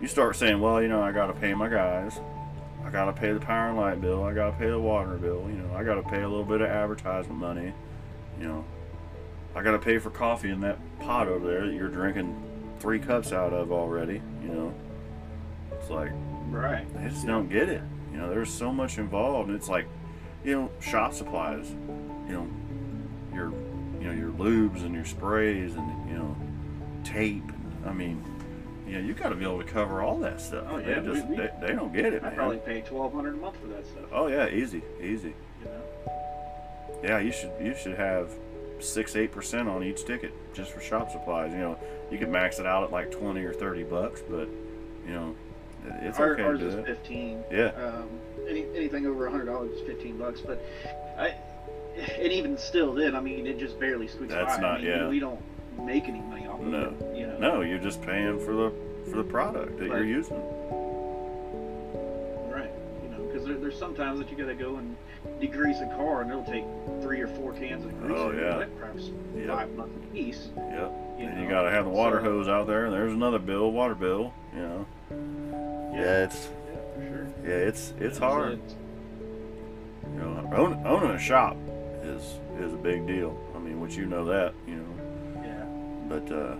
you start saying, well, you know, I got to pay my guys, I got to pay the power and light bill, I got to pay the water bill. You know, I got to pay a little bit of advertisement money. You know, I got to pay for coffee in that pot over there that you're drinking three cups out of already. You know, it's like Right. they just don't get it. You know, there's so much involved. And it's like, you know, shop supplies. You know, your, you know, your lubes and your sprays and you know, tape. I mean, you know, you got to be able to cover all that stuff. Oh, they yeah, we- just we- they, they don't get it, I man. probably pay twelve hundred a month for that stuff. Oh yeah, easy, easy. You know. Yeah, you should you should have six eight percent on each ticket just for shop supplies. You know, you could max it out at like twenty or thirty bucks, but you know, it's Our, okay ours to is it. fifteen. Yeah. Um, any, anything over a hundred dollars is fifteen bucks, but I, and even still, then I mean, it just barely squeaks That's by. not- I mean, yeah. We don't make any money off of No. it. You know. No, you're just paying for the for the product that you're using. Right. You know, because there, there's sometimes that you got to go and degrease a car, and it'll take three or four cans of grease. Oh, yeah. That crap's Yep. five bucks a piece. Yep. You and know? you gotta have the water So- hose out there. And there's another bill, water bill. You know. Yeah, it's Yeah, for sure. yeah, it's it's So hard. it's- You know, own, owning a shop is is a big deal. I mean, which you know that. You know, Yeah. But uh,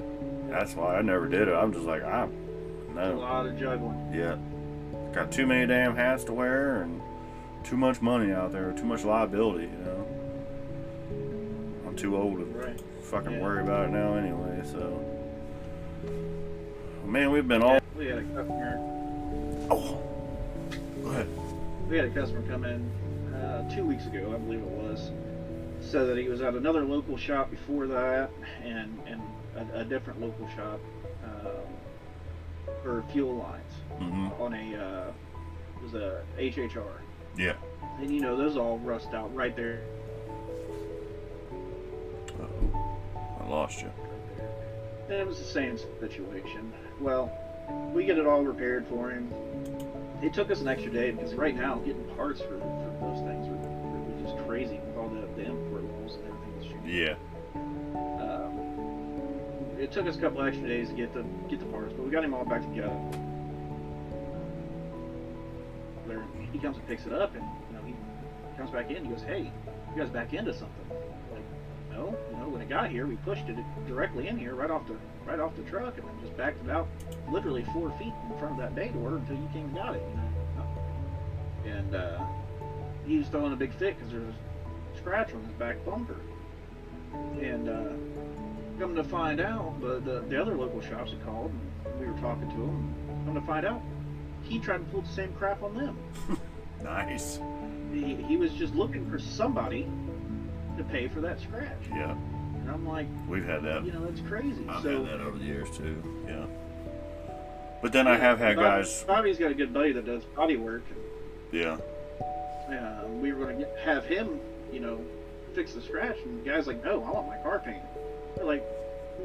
that's why I never did it. I'm just like I'm It's a lot of juggling. Yeah. Got too many damn hats to wear and too much money out there, too much liability, you know. I'm too old to Right. fucking Yeah. worry about it now anyway, so. Man, we've been all. We had a customer. Oh. Go ahead. We had a customer come in uh, two weeks ago, I believe it was. Said that he was at another local shop before that, and and a, a different local shop um, for fuel lines Mm-hmm. on a uh, it was a HHR, Yeah. and you know those all rust out right there. Uh-oh. I lost you. And it was the same situation. Well, we get it all repaired for him. It took us an extra day because right now getting parts for, for those things are really just crazy with all the, the import rules and everything. Yeah. It took us a couple extra days to get the get the parts, but we got him all back together. There- He comes and picks it up, and you know he comes back in. He goes, "Hey, you guys back into something?" Like, no, you know, when it got here, we pushed it directly in here, right off the right off the truck, and then just backed it out, literally four feet in front of that bay door until you came and got it. You know? And uh, he was throwing a big fit because there's a scratch on his back bumper. And uh, come to find out, the, the the other local shops had called, and we were talking to him. Come to find out, he tried to pull the same crap on them. (laughs) Nice. He, he was just looking for somebody to pay for that scratch. Yeah, And I'm like, we've had that. you know, that's crazy. I've so had that over the years too. Yeah. But then I have had Bob- guys. Bobby's got a good buddy that does body work. Yeah. And, uh, we were going to have him, you know, fix the scratch. And the guy's like, no, I want my car painted. Like,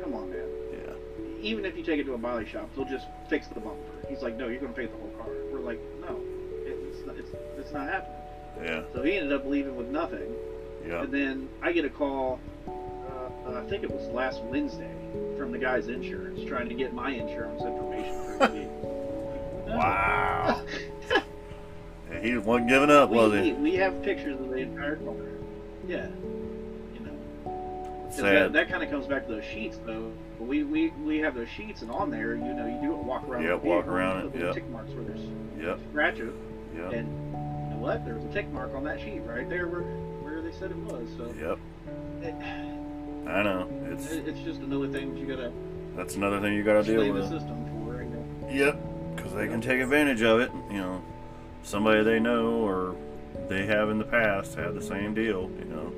come on, man. Yeah. Even if you take it to a body shop, they'll just fix the bumper. He's like, no, you're going to paint the whole car. We're like, no, it's not, it's, it's not happening. Yeah. So he ended up leaving with nothing. Yeah. And then I get a call, uh, I think it was last Wednesday, from the guy's insurance, trying to get my insurance information for the vehicle. (laughs) Wow. (laughs) He wasn't giving up, was we, he? we have pictures of the entire car. Yeah. That, that kind of comes back to those sheets, though. We, we, we have those sheets, and on there, you know, you do a walk around. Yep, the walk around it, yep. Tick marks where there's Yep. scratches, Yep. and you know what? There was a tick mark on that sheet right there where, where they said it was. So Yep. it, I know. It's it- it's just another thing that you gotta that's another thing you got to deal slay the with. system for. You know? Yep. Because they can take advantage of it. You know, somebody they know or they have in the past had the same deal. You know.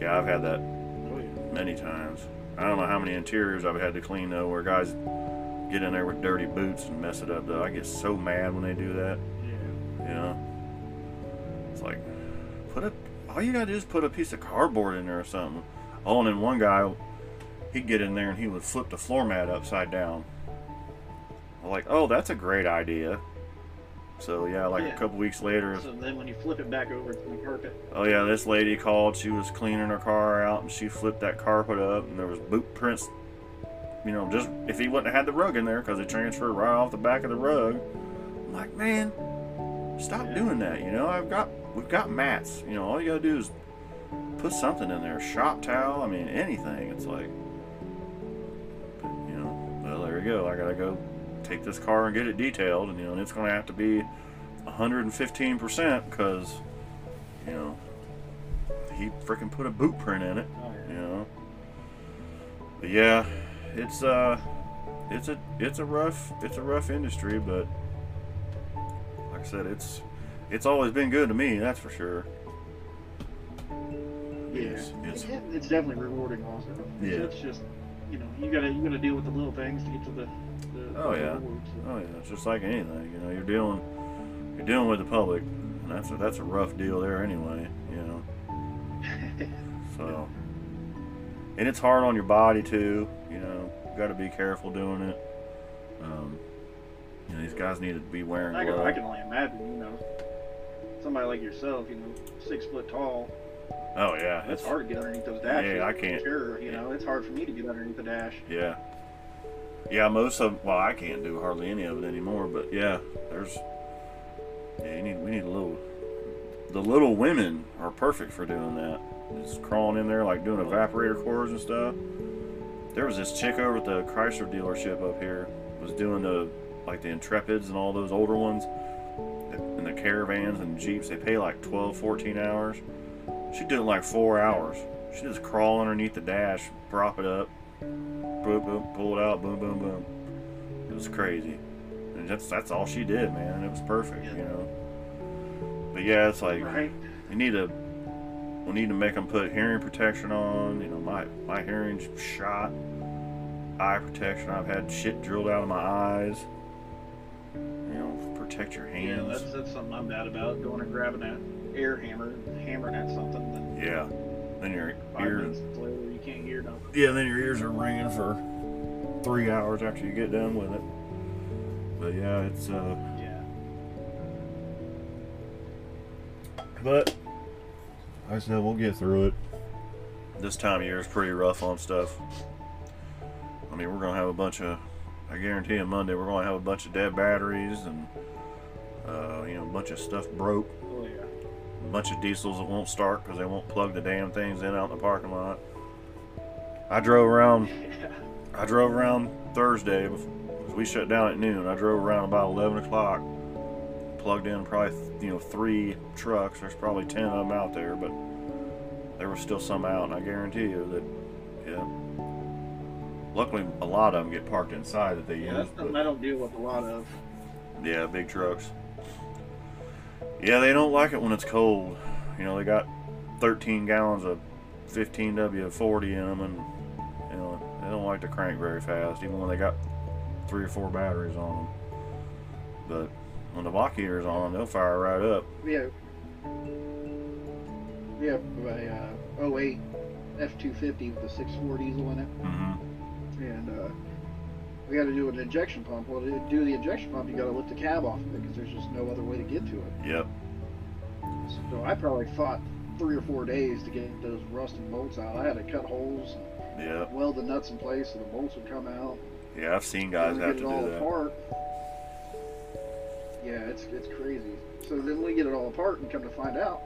Yeah, I've had that yeah. Many times. I don't know how many interiors I've had to clean though, where guys get in there with dirty boots and mess it up. Though I get so mad when they do that. Yeah. You know, it's like put a all you gotta do is put a piece of cardboard in there or something. Oh, and then one guy, he'd get in there and he would flip the floor mat upside down. I'm like, oh, that's a great idea. So yeah, like Yeah. a couple weeks later, So then when you flip it back over to the carpet, oh yeah, this lady called. She was cleaning her car out and she flipped that carpet up and there was boot prints. You know, just if he wouldn't have had the rug in there because it transferred right off the back of the rug. I'm like, man, stop Yeah. doing that. You know, I've got we've got mats. You know, all you gotta do is put something in there, shop towel. I mean, anything. It's like, but, you know, well there you go. I gotta go take this car and get it detailed, and you know, and it's gonna have to be 115 percent because, you know, he freaking put a boot print in it. oh You yeah. know. But yeah, it's uh, it's a it's a rough it's a rough industry, but like I said, it's it's always been good to me. That's for sure. Yeah, It's- it's- it's definitely rewarding also. It's- Yeah. It's just, you know, you gotta you gotta deal with the little things to get to the. Oh, yeah. Oh yeah, it's just like anything. You know, you're dealing you're dealing with the public, and that's a, that's a rough deal there anyway. You know, (laughs) so and it's hard on your body too. You know, you got to be careful doing it. Um, you know, these guys need to be wearing I can, I can only imagine, you know, somebody like yourself, you know, six foot tall. Oh yeah, It's hard to get underneath those dashes. Yeah, I can't- Sure, you know, it's hard for me to get underneath the dash. Yeah. Yeah, most of well, I can't do hardly any of it anymore, but yeah, there's yeah, need we need a little the little women are perfect for doing that. Just crawling in there like doing evaporator cores and stuff. There was this chick over at the Chrysler dealership up here was doing the like the Intrepids and all those older ones and the caravans and Jeeps. They pay like 12, 14 hours. She did like four hours. She just crawl underneath the dash, prop it up, boom, boom, pull it out, boom, boom, boom. It was crazy, and that's that's all she did, man. It was perfect, Yeah. you know. But yeah, it's like Right? we need to we need to make them put hearing protection on. You know, my my hearing's shot. Eye protection. I've had shit drilled out of my eyes. You know, protect your Yeah, hands. that's that's something I'm bad about. Going and grabbing that air hammer, hammering at something, Yeah. Then your five ears. minutes later you can't hear nothing. Yeah, then your ears are ringing for three hours after you get done with it. But yeah, it's uh. Yeah. But I said, we'll get through it. This time of year is pretty rough on stuff. I mean, we're gonna have a bunch of. I guarantee you, Monday we're gonna have a bunch of dead batteries and uh, you know a bunch of stuff broke. Oh yeah. a bunch of diesels that won't start because they won't plug the damn things in out in the parking lot. I drove around. I drove around Thursday. We shut down at noon. I drove around about 11 o'clock. Plugged in probably you know three trucks. There's probably ten of them out there, but there was still some out, and I guarantee you that yeah. Luckily, a lot of them get parked inside that they Yeah, use. that's something I don't deal with a lot of. yeah, big trucks. Yeah, they don't like it when it's cold. You know, they got 13 gallons of 15W40 in them, and you know they don't like to crank very fast, even when they got three or four batteries on them. But when the block heater's on, they'll fire right up. We have a uh, 08 F250 with a 6.4 diesel in it, hmm and uh, we got to do an injection pump. Well, to do the injection pump, you got to lift the cab off of it because there's just no other way to get to it. Yep. So I probably fought three or four days to get those rusted bolts out. I had to cut holes, Yep. And weld the nuts in place so the bolts would come out. Yeah, I've seen guys have get to it all do that. apart. Yeah, it's it's crazy. So then we get it all apart and come to find out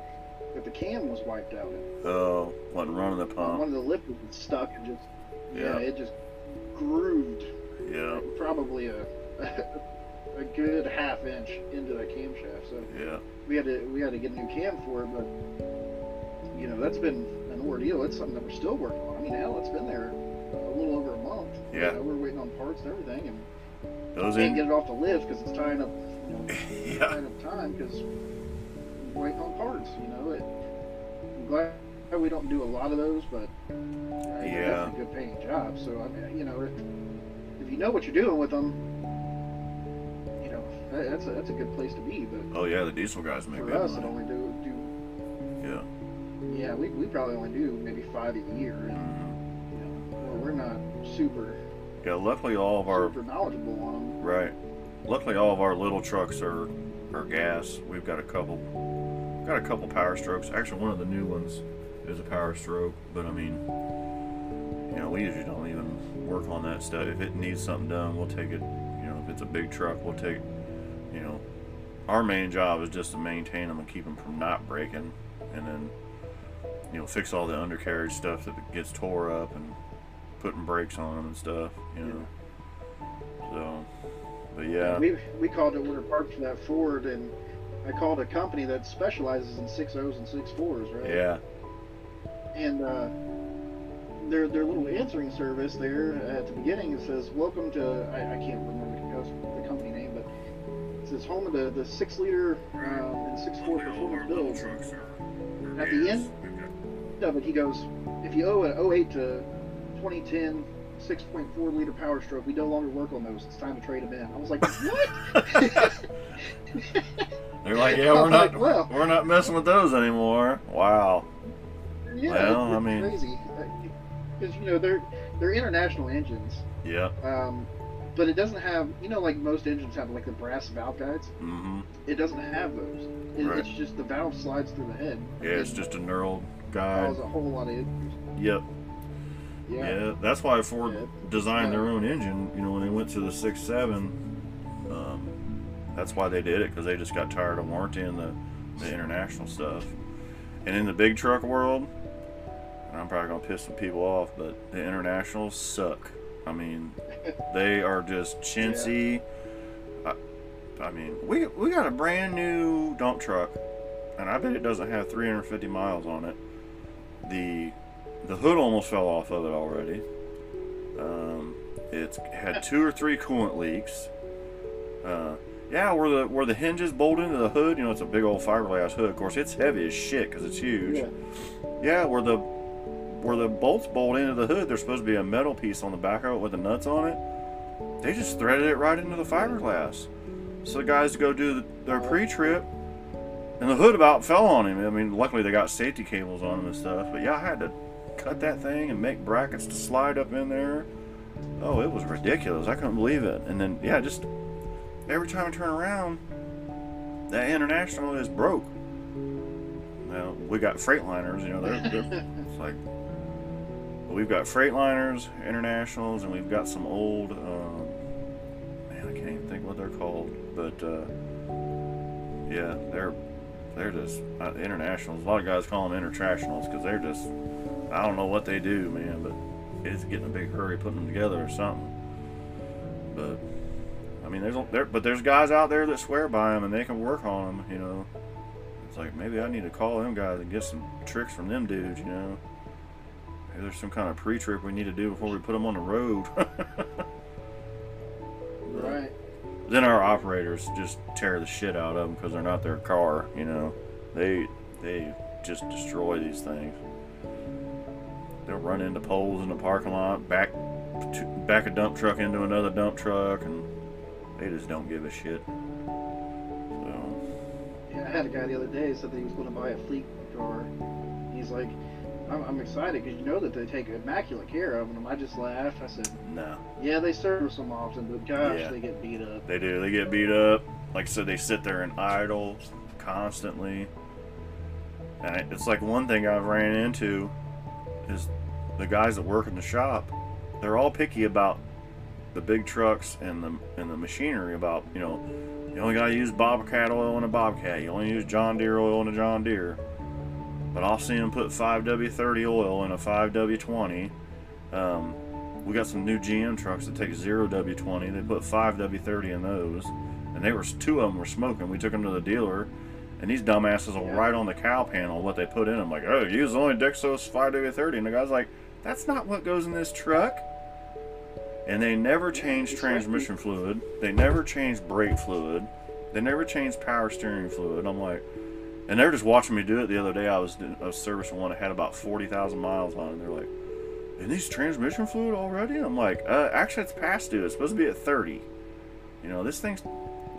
that the cam was wiped out. Oh, wasn't running the pump. One of the lip was stuck and just Yeah. yeah, it just grooved Yeah. probably a (laughs) a good half inch into that camshaft. So Yeah. we had to we had to get a new cam for it, but you know that's been an ordeal. It's something that we're still working on. Mean, hell, it's been there a little over a month. Yeah. You know, we're waiting on parts and everything, and Those can't in. get it off the lift because it's tying up, you know, (laughs) Yeah. tying up time because we're waiting on parts. You know, it, I'm glad we don't do a lot of those, but uh, it's Yeah. a good paying job. So I mean, you know, if, if you know what you're doing with them, you know, that- that's a, that's a good place to be. But Oh yeah, the diesel guys make for good us, it money. only do do Yeah. yeah, we, we probably only do maybe five a year, and we're not super Yeah. Luckily, all of our super knowledgeable on them. right. Luckily, all of our little trucks are are gas. We've got a couple. Got a couple power strokes. Actually, one of the new ones is a power stroke. But I mean, you know, we usually don't even work on that stuff. If it needs something done, we'll take it. You know, if it's a big truck, we'll take. You know, our main job is just to maintain them and keep them from not breaking, and then you know fix all the undercarriage stuff that gets tore up and putting brakes on them and stuff. You know. So, but yeah. We we called to order parts for that Ford, and I called a company that specializes in six O's and six fours, right? Yeah. And uh, their their little answering service there at the beginning it says, "Welcome to I, I can't remember the, the company name, but it says home of the the six liter um, and six four performance builds." At the end of it, he goes, "If you owe an 08 to 2010." 6.4 liter power stroke. We no longer work on those. It's time to trade them in. I was like, (laughs) what? (laughs) They're like, yeah, we're not, like, well- we're not messing with those anymore. Wow. Yeah, Well, it's, I mean- crazy because you know they're they're international engines, Yeah. um, but it doesn't have you know like most engines have like the brass valve guides. Mm-hmm. It doesn't have those. It, Right. It's just the valve slides through the head. Yeah, it's just a knurled guide. causes a whole lot of issues. Yep. Yeah. Yeah. That's why Ford Yeah. designed their own engine. You know, when they went to the six seven, um, that's why they did it because they just got tired of warrantying the the international stuff. And in the big truck world, and I'm probably gonna piss some people off, but the internationals suck. I mean, (laughs) they are just chintzy. I, I mean, we we got a brand new dump truck, and I bet it doesn't have 350 miles on it. The the hood almost fell off of it already. Um, it's had two or three coolant leaks. Uh, yeah, where the where the hinges bolt into the hood, you know, it's a big old fiberglass hood. Of course, it's heavy as shit because it's huge. Yeah. Yeah, where the where the bolts bolt into the hood, there's supposed to be a metal piece on the back of it with the nuts on it. They just threaded it right into the fiberglass. So the guys go do the, their pre-trip, and the hood about fell on him. I mean, luckily they got safety cables on them and stuff. But yeah, I had to cut that thing and make brackets to slide up in there. Oh, it was ridiculous. I couldn't believe it. And then yeah, just every time I turn around, that international is broke. Now we got Freightliners, you know, they're, they're (laughs) it's like we've got Freightliners, Internationals, and we've got some old. Um, man, I can't even think what they're called, but uh, yeah, they're they're just uh, internationals. A lot of guys call them internationals because they're just I don't know what they do, man, but it's getting a big hurry putting them together or something. But I mean, there's there, but there's guys out there that swear by them and they can work on them. You know, it's like maybe I need to call them guys and get some tricks from them dudes. You know, maybe there's some kind of pre-trip we need to do before we put them on the road. (laughs) Right. then our operators just tear the shit out of them because they're not their car. You know, they they just destroy these things. They'll run into poles in the parking lot, back to, back a dump truck into another dump truck, and they just don't give a shit. So Yeah, I had a guy the other day said that he was going to buy a fleet car. He's like, I'm, I'm excited because you know that they take immaculate care of them. I just laughed. I said, no, Yeah, they service them often, but gosh, Yeah. they get beat up. they do. They get beat up. Like I said, they sit there and idle constantly. And it's like one thing I've ran into is the guys that work in the shop. They're all picky about the big trucks and the and the machinery. About you know, you only gotta use Bobcat oil in a Bobcat. You only use John Deere oil in a John Deere. But I'll see them put 5W30 oil in a 5W20. Um, we got some new GM trucks that take 0W20. They put 5W30 in those. And they were two of them were smoking. We took them to the dealer, and these dumbasses will write on the cowl panel what they put in them. Like, oh, use only Dexos 5W30. And the guy's like, that's not what goes in this truck. And they never change transmission fluid. They never change brake fluid. They never change power steering fluid. I'm like, and they're just watching me do it the other day. I was I was servicing one that had about forty thousand miles on it. And they're like, "And these transmission fluid already?" I'm like, uh, "Actually, it's past due. It's supposed to be at thirty. You know, this thing's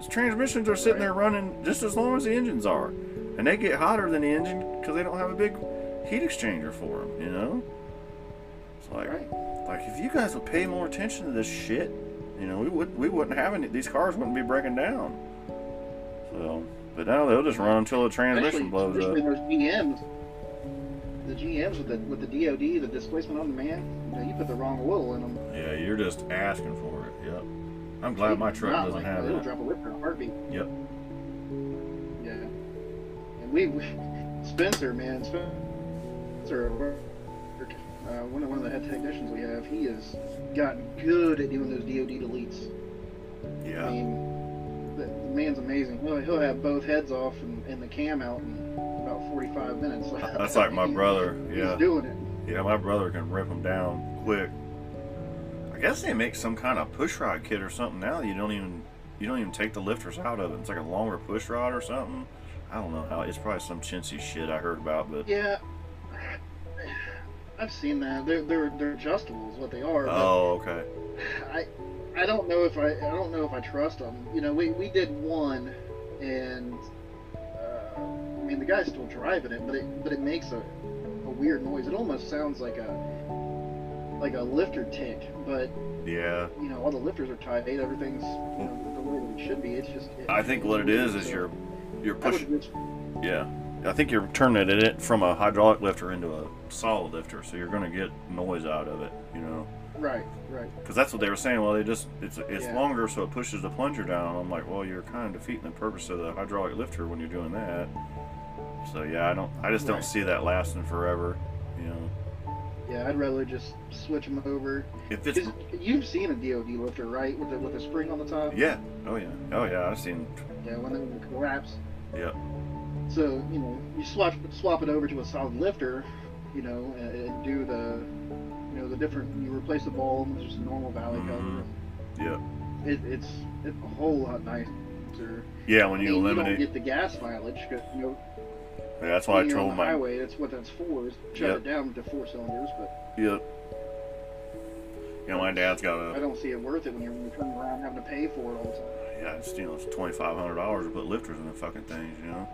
transmissions are sitting there running just as long as the engines are, and they get hotter than the engine because they don't have a big heat exchanger for them. You know, it's like Right. like if you guys would pay more attention to this shit, you know, we would we wouldn't have any. These cars wouldn't be breaking down. So, but now they'll just run until the transmission Especially, blows up. those GMs. The GMs with the with the DoD, the displacement on demand. You know, you put the wrong oil in them. Yeah, you're just asking for. I'm glad my truck doesn't like have It'll drop a whip in a heartbeat. Yep. Yeah. And we, we Spencer, man, Spencer, uh, one of one of the head technicians we have, he has gotten good at doing those DoD deletes. Yeah. I mean, the, the man's amazing. He'll, he'll have both heads off and, and the cam out in about 45 minutes. (laughs) That's like my He- brother. He's Yeah. doing it. Yeah, my brother can rip them down quick. I guess they make some kind of push rod kit or something now. You don't even you don't even take the lifters out of it. It's like a longer push rod or something. I don't know how. It's probably some chintzy shit I heard about, but Yeah. I've seen that. They're they're they're adjustable is what they are. oh, okay. (sighs) I I don't know if I I don't know if I trust them. You know, we we did one, and uh, I mean the guy's still driving it, but it but it makes a, a weird noise. It almost sounds like a like a lifter tick, but Yeah, you know all the lifters are tight. Everything's you know, the way it should be. It's just. It, I think what it is is so you're you're pushing. Yeah, I think you're turning it from a hydraulic lifter into a solid lifter, so you're going to get noise out of it. You know. right, right. Because that's what they were saying. Well, they just it's it's Yeah. longer, so it pushes the plunger down. I'm like, well, you're kind of defeating the purpose of the hydraulic lifter when you're doing that. So yeah, I don't, I just don't see that lasting forever. You know, Yeah, I'd rather just switch them over. if it's You've seen a DoD lifter, right? With the with the spring on the top. yeah, oh yeah, oh yeah, I've seen, Yeah, when they collapse. yeah, So you know, you swap swap it over to a solid lifter, you know, and, and do the, you know, the different. You replace the ball with just a normal valley Mhm. cover. yeah, It, it's it's a whole lot nicer. yeah. When I you mean, you don't eliminate, get the gas mileage. you know, yeah, that's why I told my, highway. That's what that's for. Is shut Yep. it down to four cylinders. But yeah. You know, my dad's got a. I don't see it worth it when you're, turning around having to pay for it all the time. yeah, it's you know, it's twenty five hundred dollars to put lifters in the fucking things. You know.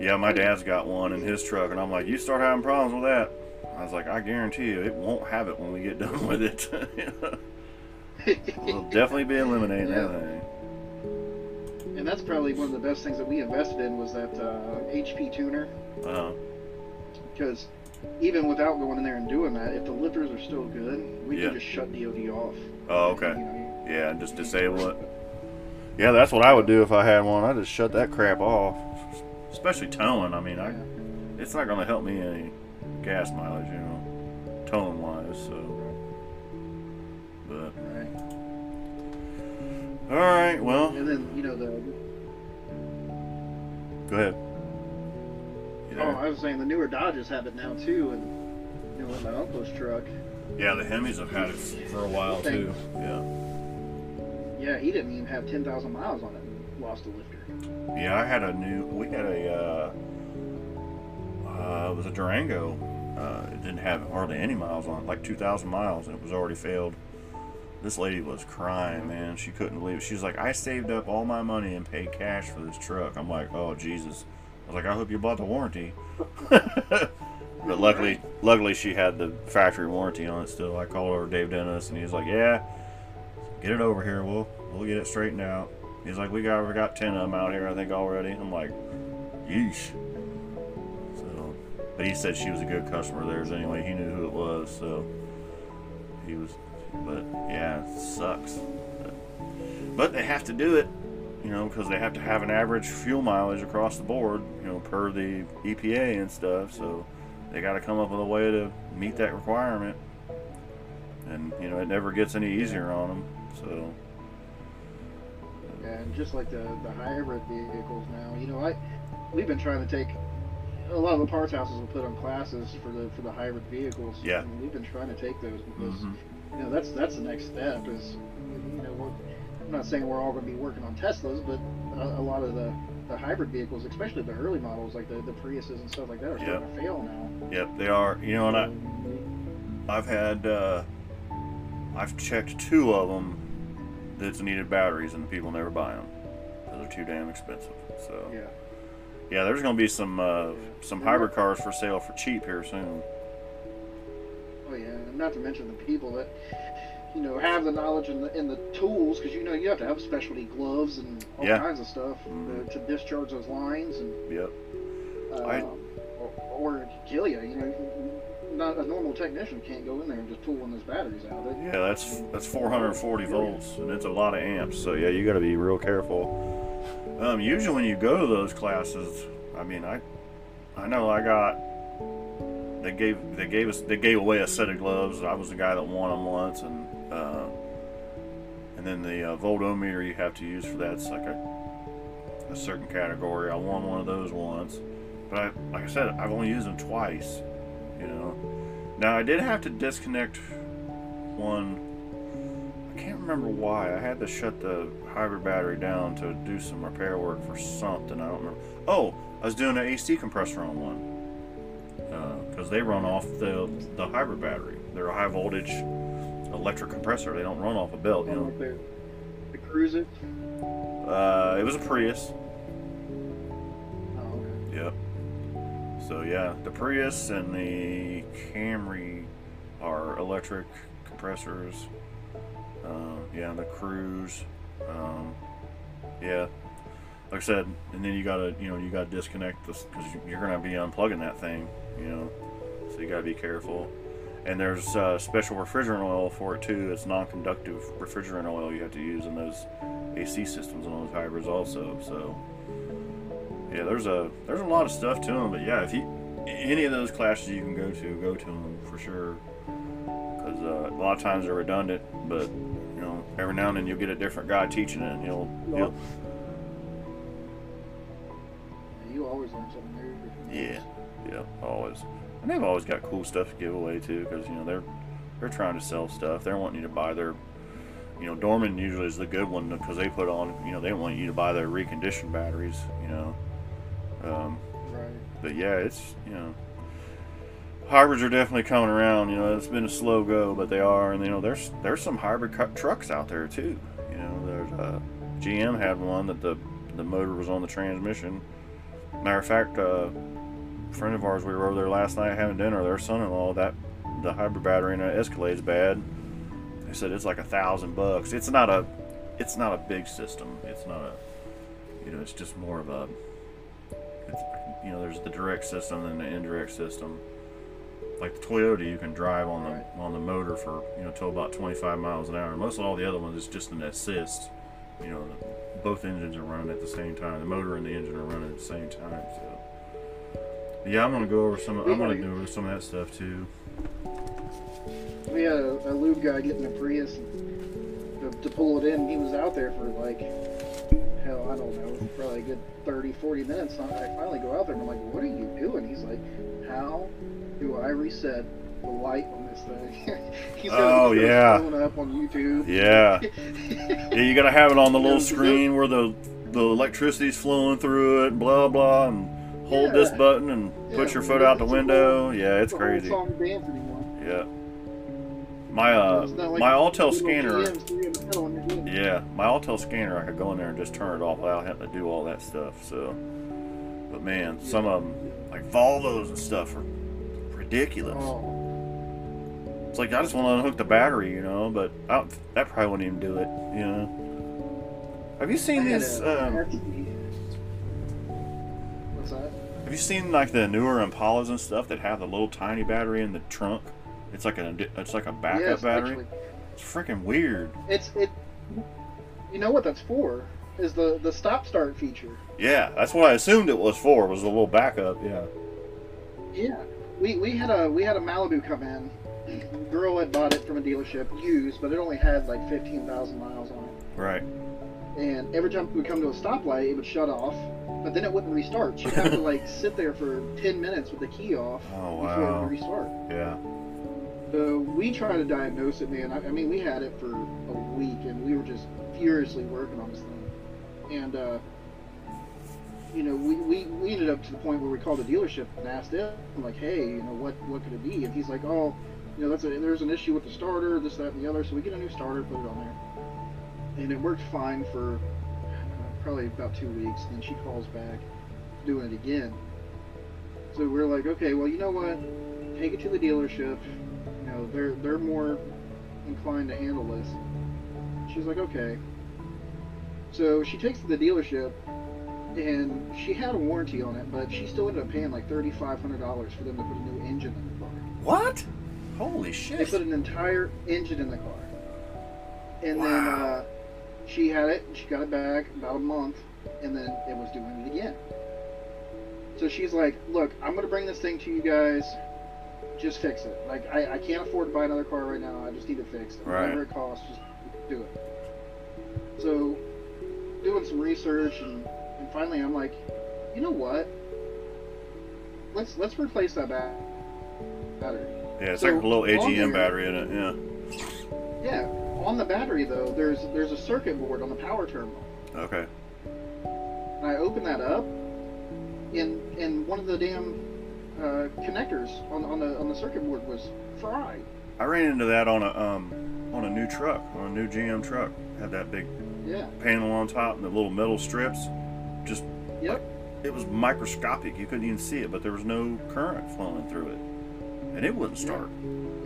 Yeah, my dad's got one in his truck, and I'm like, you start having problems with that. I was like, I guarantee you, it won't have it when we get (laughs) done with it. (laughs) (laughs) we'll definitely be eliminating Yeah. that thing. And that's probably one of the best things that we invested in was that uh, HP tuner. Uh, Because even without going in there and doing that, if the lifters are still good, we Yeah. can just shut DoD off. oh, okay. You know, Yeah, and just disable it. Yeah, that's what I would do if I had one. I'd just shut that crap off. especially towing. I mean, I Yeah. it's not going to help me any gas mileage, you know, towing wise. So, but Right. All right, well, And then you know the go ahead. You oh? I was saying the newer Dodges have it now too, and you know with my uncle's truck, yeah, the Hemis have had it for a while too. Yeah, yeah, he didn't even have ten thousand miles on it and lost a lifter. yeah. I had a new. We had a. Uh, uh, it was a Durango. Uh, it didn't have hardly any miles on it, like 2,000 miles, and it was already failed. This lady was crying, man. She couldn't believe it. She was like, I saved up all my money and paid cash for this truck. I'm like, oh, Jesus. I was like, I hope you bought the warranty. (laughs) but luckily, luckily she had the factory warranty on it still. I called over Dave Dennis, and he was like, yeah, get it over here. We'll, we'll get it straightened out. He's like, we got, we got 10 of them out here, I think, already. I'm like, yeesh. So, but he said she was a good customer of theirs anyway. He knew who it was, so he was. But yeah, it sucks. But, but they have to do it, you know, because they have to have an average fuel mileage across the board, you know, per the EPA and stuff. So they got to come up with a way to meet that requirement. And you know, it never gets any easier on them. So And just like the the hybrid vehicles now, you know, I we've been trying to take a lot of the parts houses will put on classes for the for the hybrid vehicles. Yeah. and we've been trying to take those because mhm. You know that's that's the next step. Is you know we're, I'm not saying we're all going to be working on Teslas, but a, a lot of the the hybrid vehicles, especially the early models like the, the Priuses and stuff like that, are starting to fail now. yep, they are. You know, and I, I've had uh, I've checked two of them that's needed batteries and people never buy them because they're too damn expensive. So yeah. yeah, there's gonna be some uh, some hybrid cars for sale for cheap here soon. Not to mention the people that you know have the knowledge and the, and the tools, because you know you have to have specialty gloves and all Yeah. kinds of stuff Mhm. to, to discharge those lines, and Yep. uh, I- or, or kill you. You know, not a normal technician can't go in there and just pull one of those batteries out. It, Yeah, that's that's 440 volts and it's a lot of amps. So yeah, you got to be real careful. Um, usually when you go to those classes, I mean, I I know I got they gave they gave us they gave away a set of gloves. I was the guy that won them once, and uh, and then the uh, voltometer you have to use for that's like a a certain category. I won one of those once, but I, like I said, I've only used them twice. You know. Now I did have to disconnect one. I can't remember why. I had to shut the hybrid battery down to do some repair work for something. I don't remember. Oh, I was doing an AC compressor on one because they run off the the hybrid battery. They're a high voltage electric compressor. They don't run off a belt. You know. the, Cruiser. Uh, it was a Prius. Oh. Yep. So yeah, the Prius and the Camry are electric compressors. Uh, yeah, the Cruise. Um, yeah, like I said, and then you gotta, you know, you gotta disconnect this because you're gonna be unplugging that thing, you know. So you gotta be careful. And there's uh, special refrigerant oil for it too. It's non-conductive refrigerant oil you have to use in those AC systems and those hybrids also. So yeah, there's a there's a lot of stuff to them, but yeah, if you any of those classes you can go to, go to them for sure. Because uh, a lot of times they're redundant, but you know every now and then you'll get a different guy teaching it, and he'll, he'll you always learn something new. yeah, yeah, always. And they've always got cool stuff to give away too, because you know they're they're trying to sell stuff. They're wanting you to buy their you know, Dorman usually is the good one because they put on, you know, they want you to buy their reconditioned batteries, you know. Um, Right. but yeah, it's you know, hybrids are definitely coming around. You know, it's been a slow go, but they are, and you know, there's there's some hybrid cu- trucks out there too. You know, there's uh, GM had one that the the motor was on the transmission. Matter of fact, uh, friend of ours, we were over there last night having dinner. Their son-in-law, that the hybrid battery in an Escalade's bad. They said it's like a thousand bucks. It's not a, it's not a big system. It's not a, you know, it's just more of a it's, you know, there's the direct system and the indirect system. Like the Toyota, you can drive on the on the motor for you know till about 25 miles an hour. Most of all the other ones is just an assist. you know, both engines are running at the same time. The motor and the engine are running at the same time. So, yeah, I'm gonna go over some. I'm gonna go over some of that stuff too. We had a, a lube guy getting a Prius to, to pull it in. He was out there for like, hell, I don't know, probably a good 30, 40 minutes. And I finally go out there and I'm like, what are you doing? He's like, how do I reset the light on this thing? (laughs) He's Oh, yeah. up on YouTube. Yeah, (laughs) yeah, you gotta have it on the little screen where the the electricity's flowing through it. Blah blah, and hold this button and put your foot out the window. Yeah, it's crazy. song and dance anymore. Yeah. My uh, like my Autel scanner. GMs doing the pedal on your game. Yeah, my Autel scanner, I could go in there and just turn it off without having to do all that stuff. So, but man, some of them, like Volvos and stuff, are ridiculous. Oh, It's like I just want to unhook the battery, you know. But I that probably wouldn't even do it, you know. Have you seen these? Um, RT. What's that? Have you seen like the newer Impalas and stuff that have the little tiny battery in the trunk? It's like a it's like a backup Yes, battery. actually. It's freaking weird. It's it. You know what that's for? Is the the stop start feature. Yeah, that's what I assumed it was for. Was the little backup. Yeah. Yeah. We we had a we had a Malibu come in. Girl had bought it from a dealership used, but it only had like fifteen thousand miles on it. Right. And every time we come to a stoplight, it would shut off, but then it wouldn't restart. She'd have to like sit there for ten minutes with the key off Oh before it would restart. Yeah. So we tried to diagnose it, man. I, I mean, we had it for a week, and we were just furiously working on this thing. And uh, you know, we, we, we ended up to the point where we called the dealership and asked them, like, hey, you know, what what could it be? And he's like, oh, you know, that's a, there's an issue with the starter, this, that, and the other. So we get a new starter, put it on there, and it worked fine for uh, probably about two weeks. And then she calls back, doing it again. So we're like, okay, well, you know what? Take it to the dealership. You know, they're they're more inclined to handle this. She's like, okay. So she takes it to the dealership, and she had a warranty on it, but she still ended up paying like thirty five hundred dollars for them to put a new engine in the car. What? Holy shit! They put an entire engine in the car, and then Wow. uh, she had it. She got it back about a month, and then it was doing it again. So she's like, "Look, I'm gonna bring this thing to you guys. Just fix it. Like, I, I can't afford to buy another car right now. I just need it fixed. Right. Whatever it costs, just do it." So, doing some research, and, and finally, I'm like, "You know what? Let's let's replace that ba- battery." Yeah, it's So, like a little AGM battery in it. Yeah. Yeah, on the battery though, there's there's a circuit board on the power terminal. Okay. And I open that up, and and one of the damn uh, connectors on on the on the circuit board was fried. I ran into that on a um on a new truck, on a new GM truck. Had that big Yeah. panel on top and the little metal strips. Just Yep. it was microscopic. You couldn't even see it, but there was no current flowing through it, and it wouldn't start. Yeah,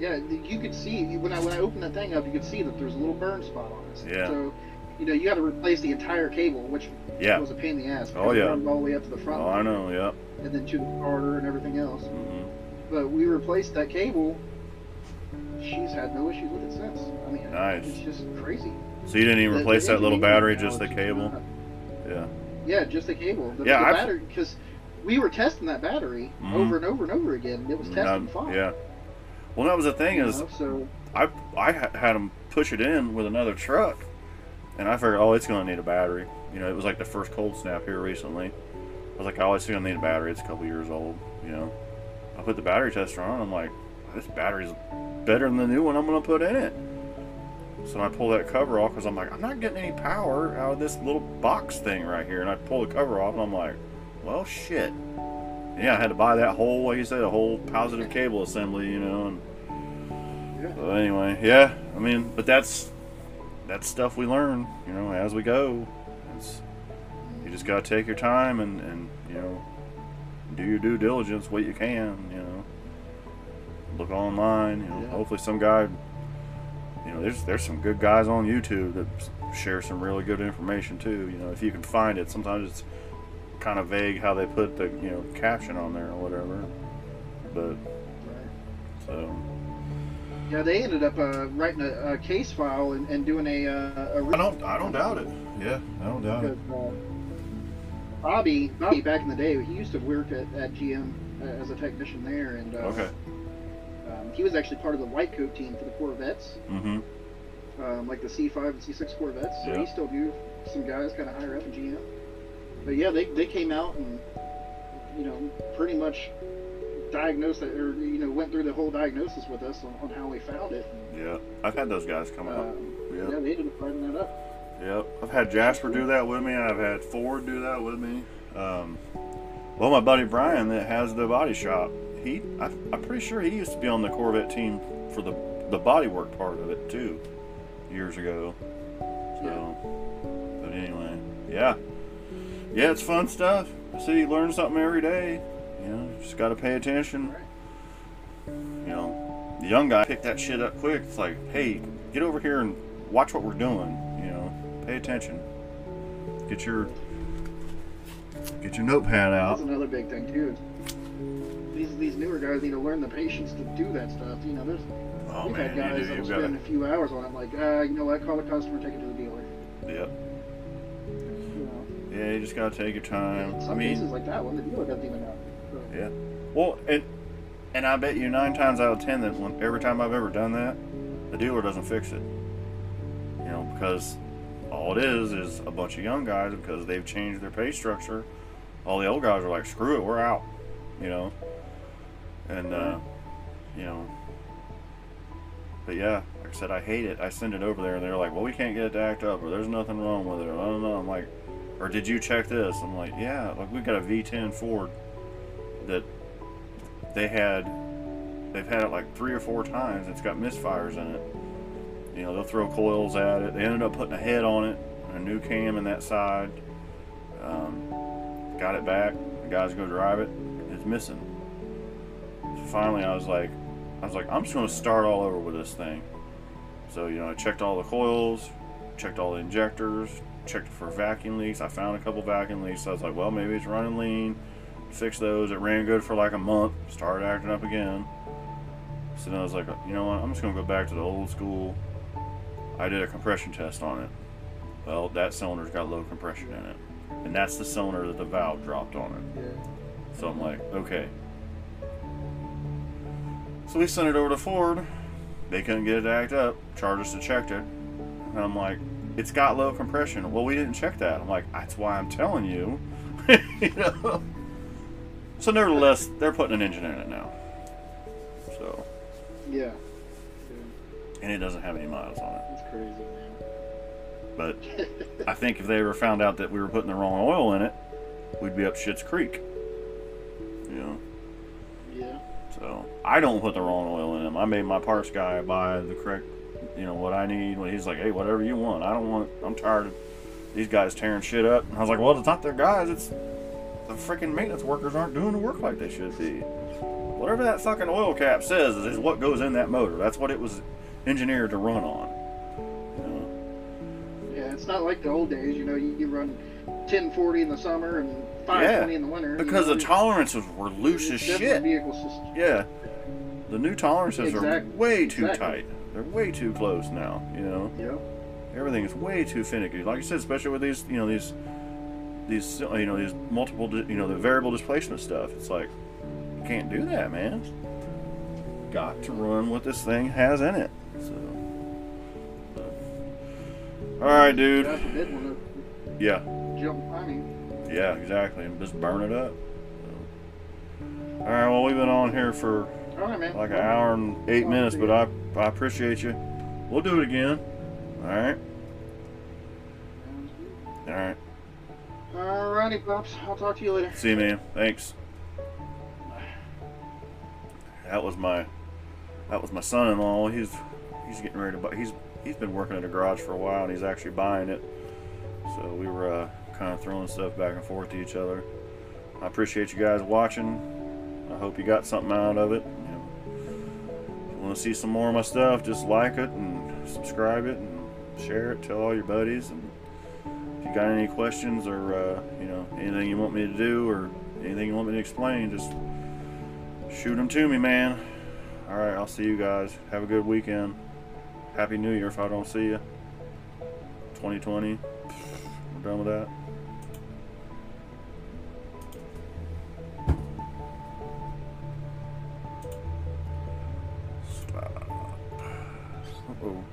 you could see when I when I opened that thing up, you could see that there's a little burn spot on it. Yeah. So, you know, you got to replace the entire cable, which Yeah. was a pain in the ass. Oh, yeah. all the way up to the front, Oh, I know. Yep. and then to the starter and everything else. Mm-hmm. But we replaced that cable. She's had no issues with it since. I mean, Nice. it's just crazy. So you didn't even The- replace the that little battery, just the cable. Yeah. Yeah, just the cable. The, Yeah, the I've- battery because we were testing that battery Mhm. over and over and over again. and It was testing None- fine. yeah. Well, that was the thing you is, know, so I I had them push it in with another truck, and I figured, oh, it's gonna need a battery. You know, it was like the first cold snap here recently. I was like, oh, it's gonna need a battery. It's a couple years old. You know, I put the battery tester on. I'm like, this battery's better than the new one I'm gonna put in it. So I pull that cover off because I'm like, I'm not getting any power out of this little box thing right here. And I pull the cover off, and I'm like, well, shit. Yeah, I had to buy that whole, like you said, a whole positive cable assembly. You know, and yeah, but anyway, yeah. I mean, but that's that's stuff we learn, you know, as we go. It's, you just gotta take your time and and you know do your due diligence, what you can, you know. Look online, you know. Yeah. Hopefully, some guy, you know, there's there's some good guys on YouTube that share some really good information too. You know, if you can find it. Sometimes it's kind of vague how they put the you know caption on there or whatever, but right. so. Yeah, they ended up uh, writing a, a, case file and, and doing a, uh, a. I don't. I don't doubt it. Yeah, I don't doubt it. Uh, Bobby, Bobby, back in the day, he used to work at, at GM uh, as a technician there, and uh, okay. Um, he was actually part of the white coat team for the Corvettes. Mm-hmm. Um, like the C5 and C6 Corvettes. So Yeah. he still knew some guys kind of higher up in GM. But yeah, they, they came out and you know pretty much diagnosed it, or you know went through the whole diagnosis with us on, on how we found it. Yeah, I've had those guys come out. Um, Yeah. yeah, they ended up writing that up. Yep, I've had Jasper do that with me. I've had Ford do that with me. Um, well, my buddy Brian that has the body shop, he I, I'm pretty sure he used to be on the Corvette team for the the body work part of it too, years ago. So, but anyway, yeah, yeah, it's fun stuff. See, you learn something every day. You know, just got to pay attention. You know, the young guy picked that shit up quick. It's like, hey, get over here and watch what we're doing. You know, pay attention. Get your get your notepad out. That's another big thing too. These these newer guys need to learn the patience to do that stuff. You know, there's Oh we've had man, guys you that'll spend got a few hours on it. I'm like, uh, you know what? Call the customer, take it to the dealer. Yep. Yeah, you just gotta take your time. in I some mean, cases like that one, the dealer doesn't even know. So, Yeah. Well, and and I bet you nine times out of ten that when every time I've ever done that, the dealer doesn't fix it. You know, because all it is is a bunch of young guys because they've changed their pay structure. All the old guys are like, screw it, we're out. You know. And uh, you know. But yeah, like I said, I hate it. I send it over there, and they're like, "Well, we can't get it to act up, or there's nothing wrong with it." Or, I don't know. I'm like, or did you check this? I'm like, yeah. Like we got a V10 Ford that they had they've had it like three or four times. It's got misfires in it. You know they'll throw coils at it. They ended up putting a head on it and a new cam in that side. Um, got it back. The guys go drive it. It's missing. So finally i was like i was like i'm just going to start all over with this thing. So you know i checked all the coils checked all the injectors checked for vacuum leaks i found a couple vacuum leaks so i was like well maybe it's running lean fixed those. It ran good for like a month. Started acting up again. So then I was like, you know what? I'm just gonna go back to the old school. I did a compression test on it. Well, that cylinder's got low compression in it, and that's the cylinder that the valve dropped on it. yeah. So I'm like, okay. So we sent it over to Ford. They couldn't get it to act up. Charged us to check it. And I'm like, it's got low compression. Well, we didn't check that. I'm like, that's why I'm telling you. (laughs) you know. So nevertheless, they're putting an engine in it now. So, Yeah. Yeah. and it doesn't have any miles on it. That's crazy, man. But (laughs) I think if they ever found out that we were putting the wrong oil in it, we'd be up Shit's Creek. You know. Yeah. So I don't put the wrong oil in them. I made my parts guy buy the correct, you know, what I need. When he's like, "Hey, whatever you want." I don't want. I'm tired of these guys tearing shit up. And I was like, "Well, it's not their guys. It's the freaking maintenance workers aren't doing the work like they should be. Whatever that fucking oil cap says is what goes in that motor. That's what it was engineered to run on. You know? Yeah, it's not like the old days. You know, you, you run 1040 in the summer and 520 in the winter. you because know, the tolerances were loose as shit. Vehicles just Yeah. The new tolerances are way too Exactly. tight. They're way too close now, you know. yeah. Everything is way too finicky. Like you said, especially with these, you know, these these you know, these multiple, you know, the variable displacement stuff. It's like you can't do that, man. Got to run what this thing has in it. So All right, dude. God forbid one Yeah. jump. I Yeah, exactly. And just burn it up. So. All right, well, we've been on here for all right, man. like an hour and eight minutes, but I, I appreciate you. We'll do it again. All right. All right. All right. All righty, pops. I'll talk to you later. See you, man. Thanks. That was my, that was my son-in-law. He's, he's getting ready to buy. He's, he's been working at a garage for a while, and he's actually buying it. So we were uh, kind of throwing stuff back and forth to each other. I appreciate you guys watching. I hope you got something out of it. Want to see some more of my stuff, just like it and subscribe it and share it. Tell all your buddies. And if you got any questions or uh, you know anything you want me to do or anything you want me to explain, just shoot them to me, man. All right, I'll see you guys. Have a good weekend. Happy New Year if I don't see you. 2020. We're done with that. Uh-oh.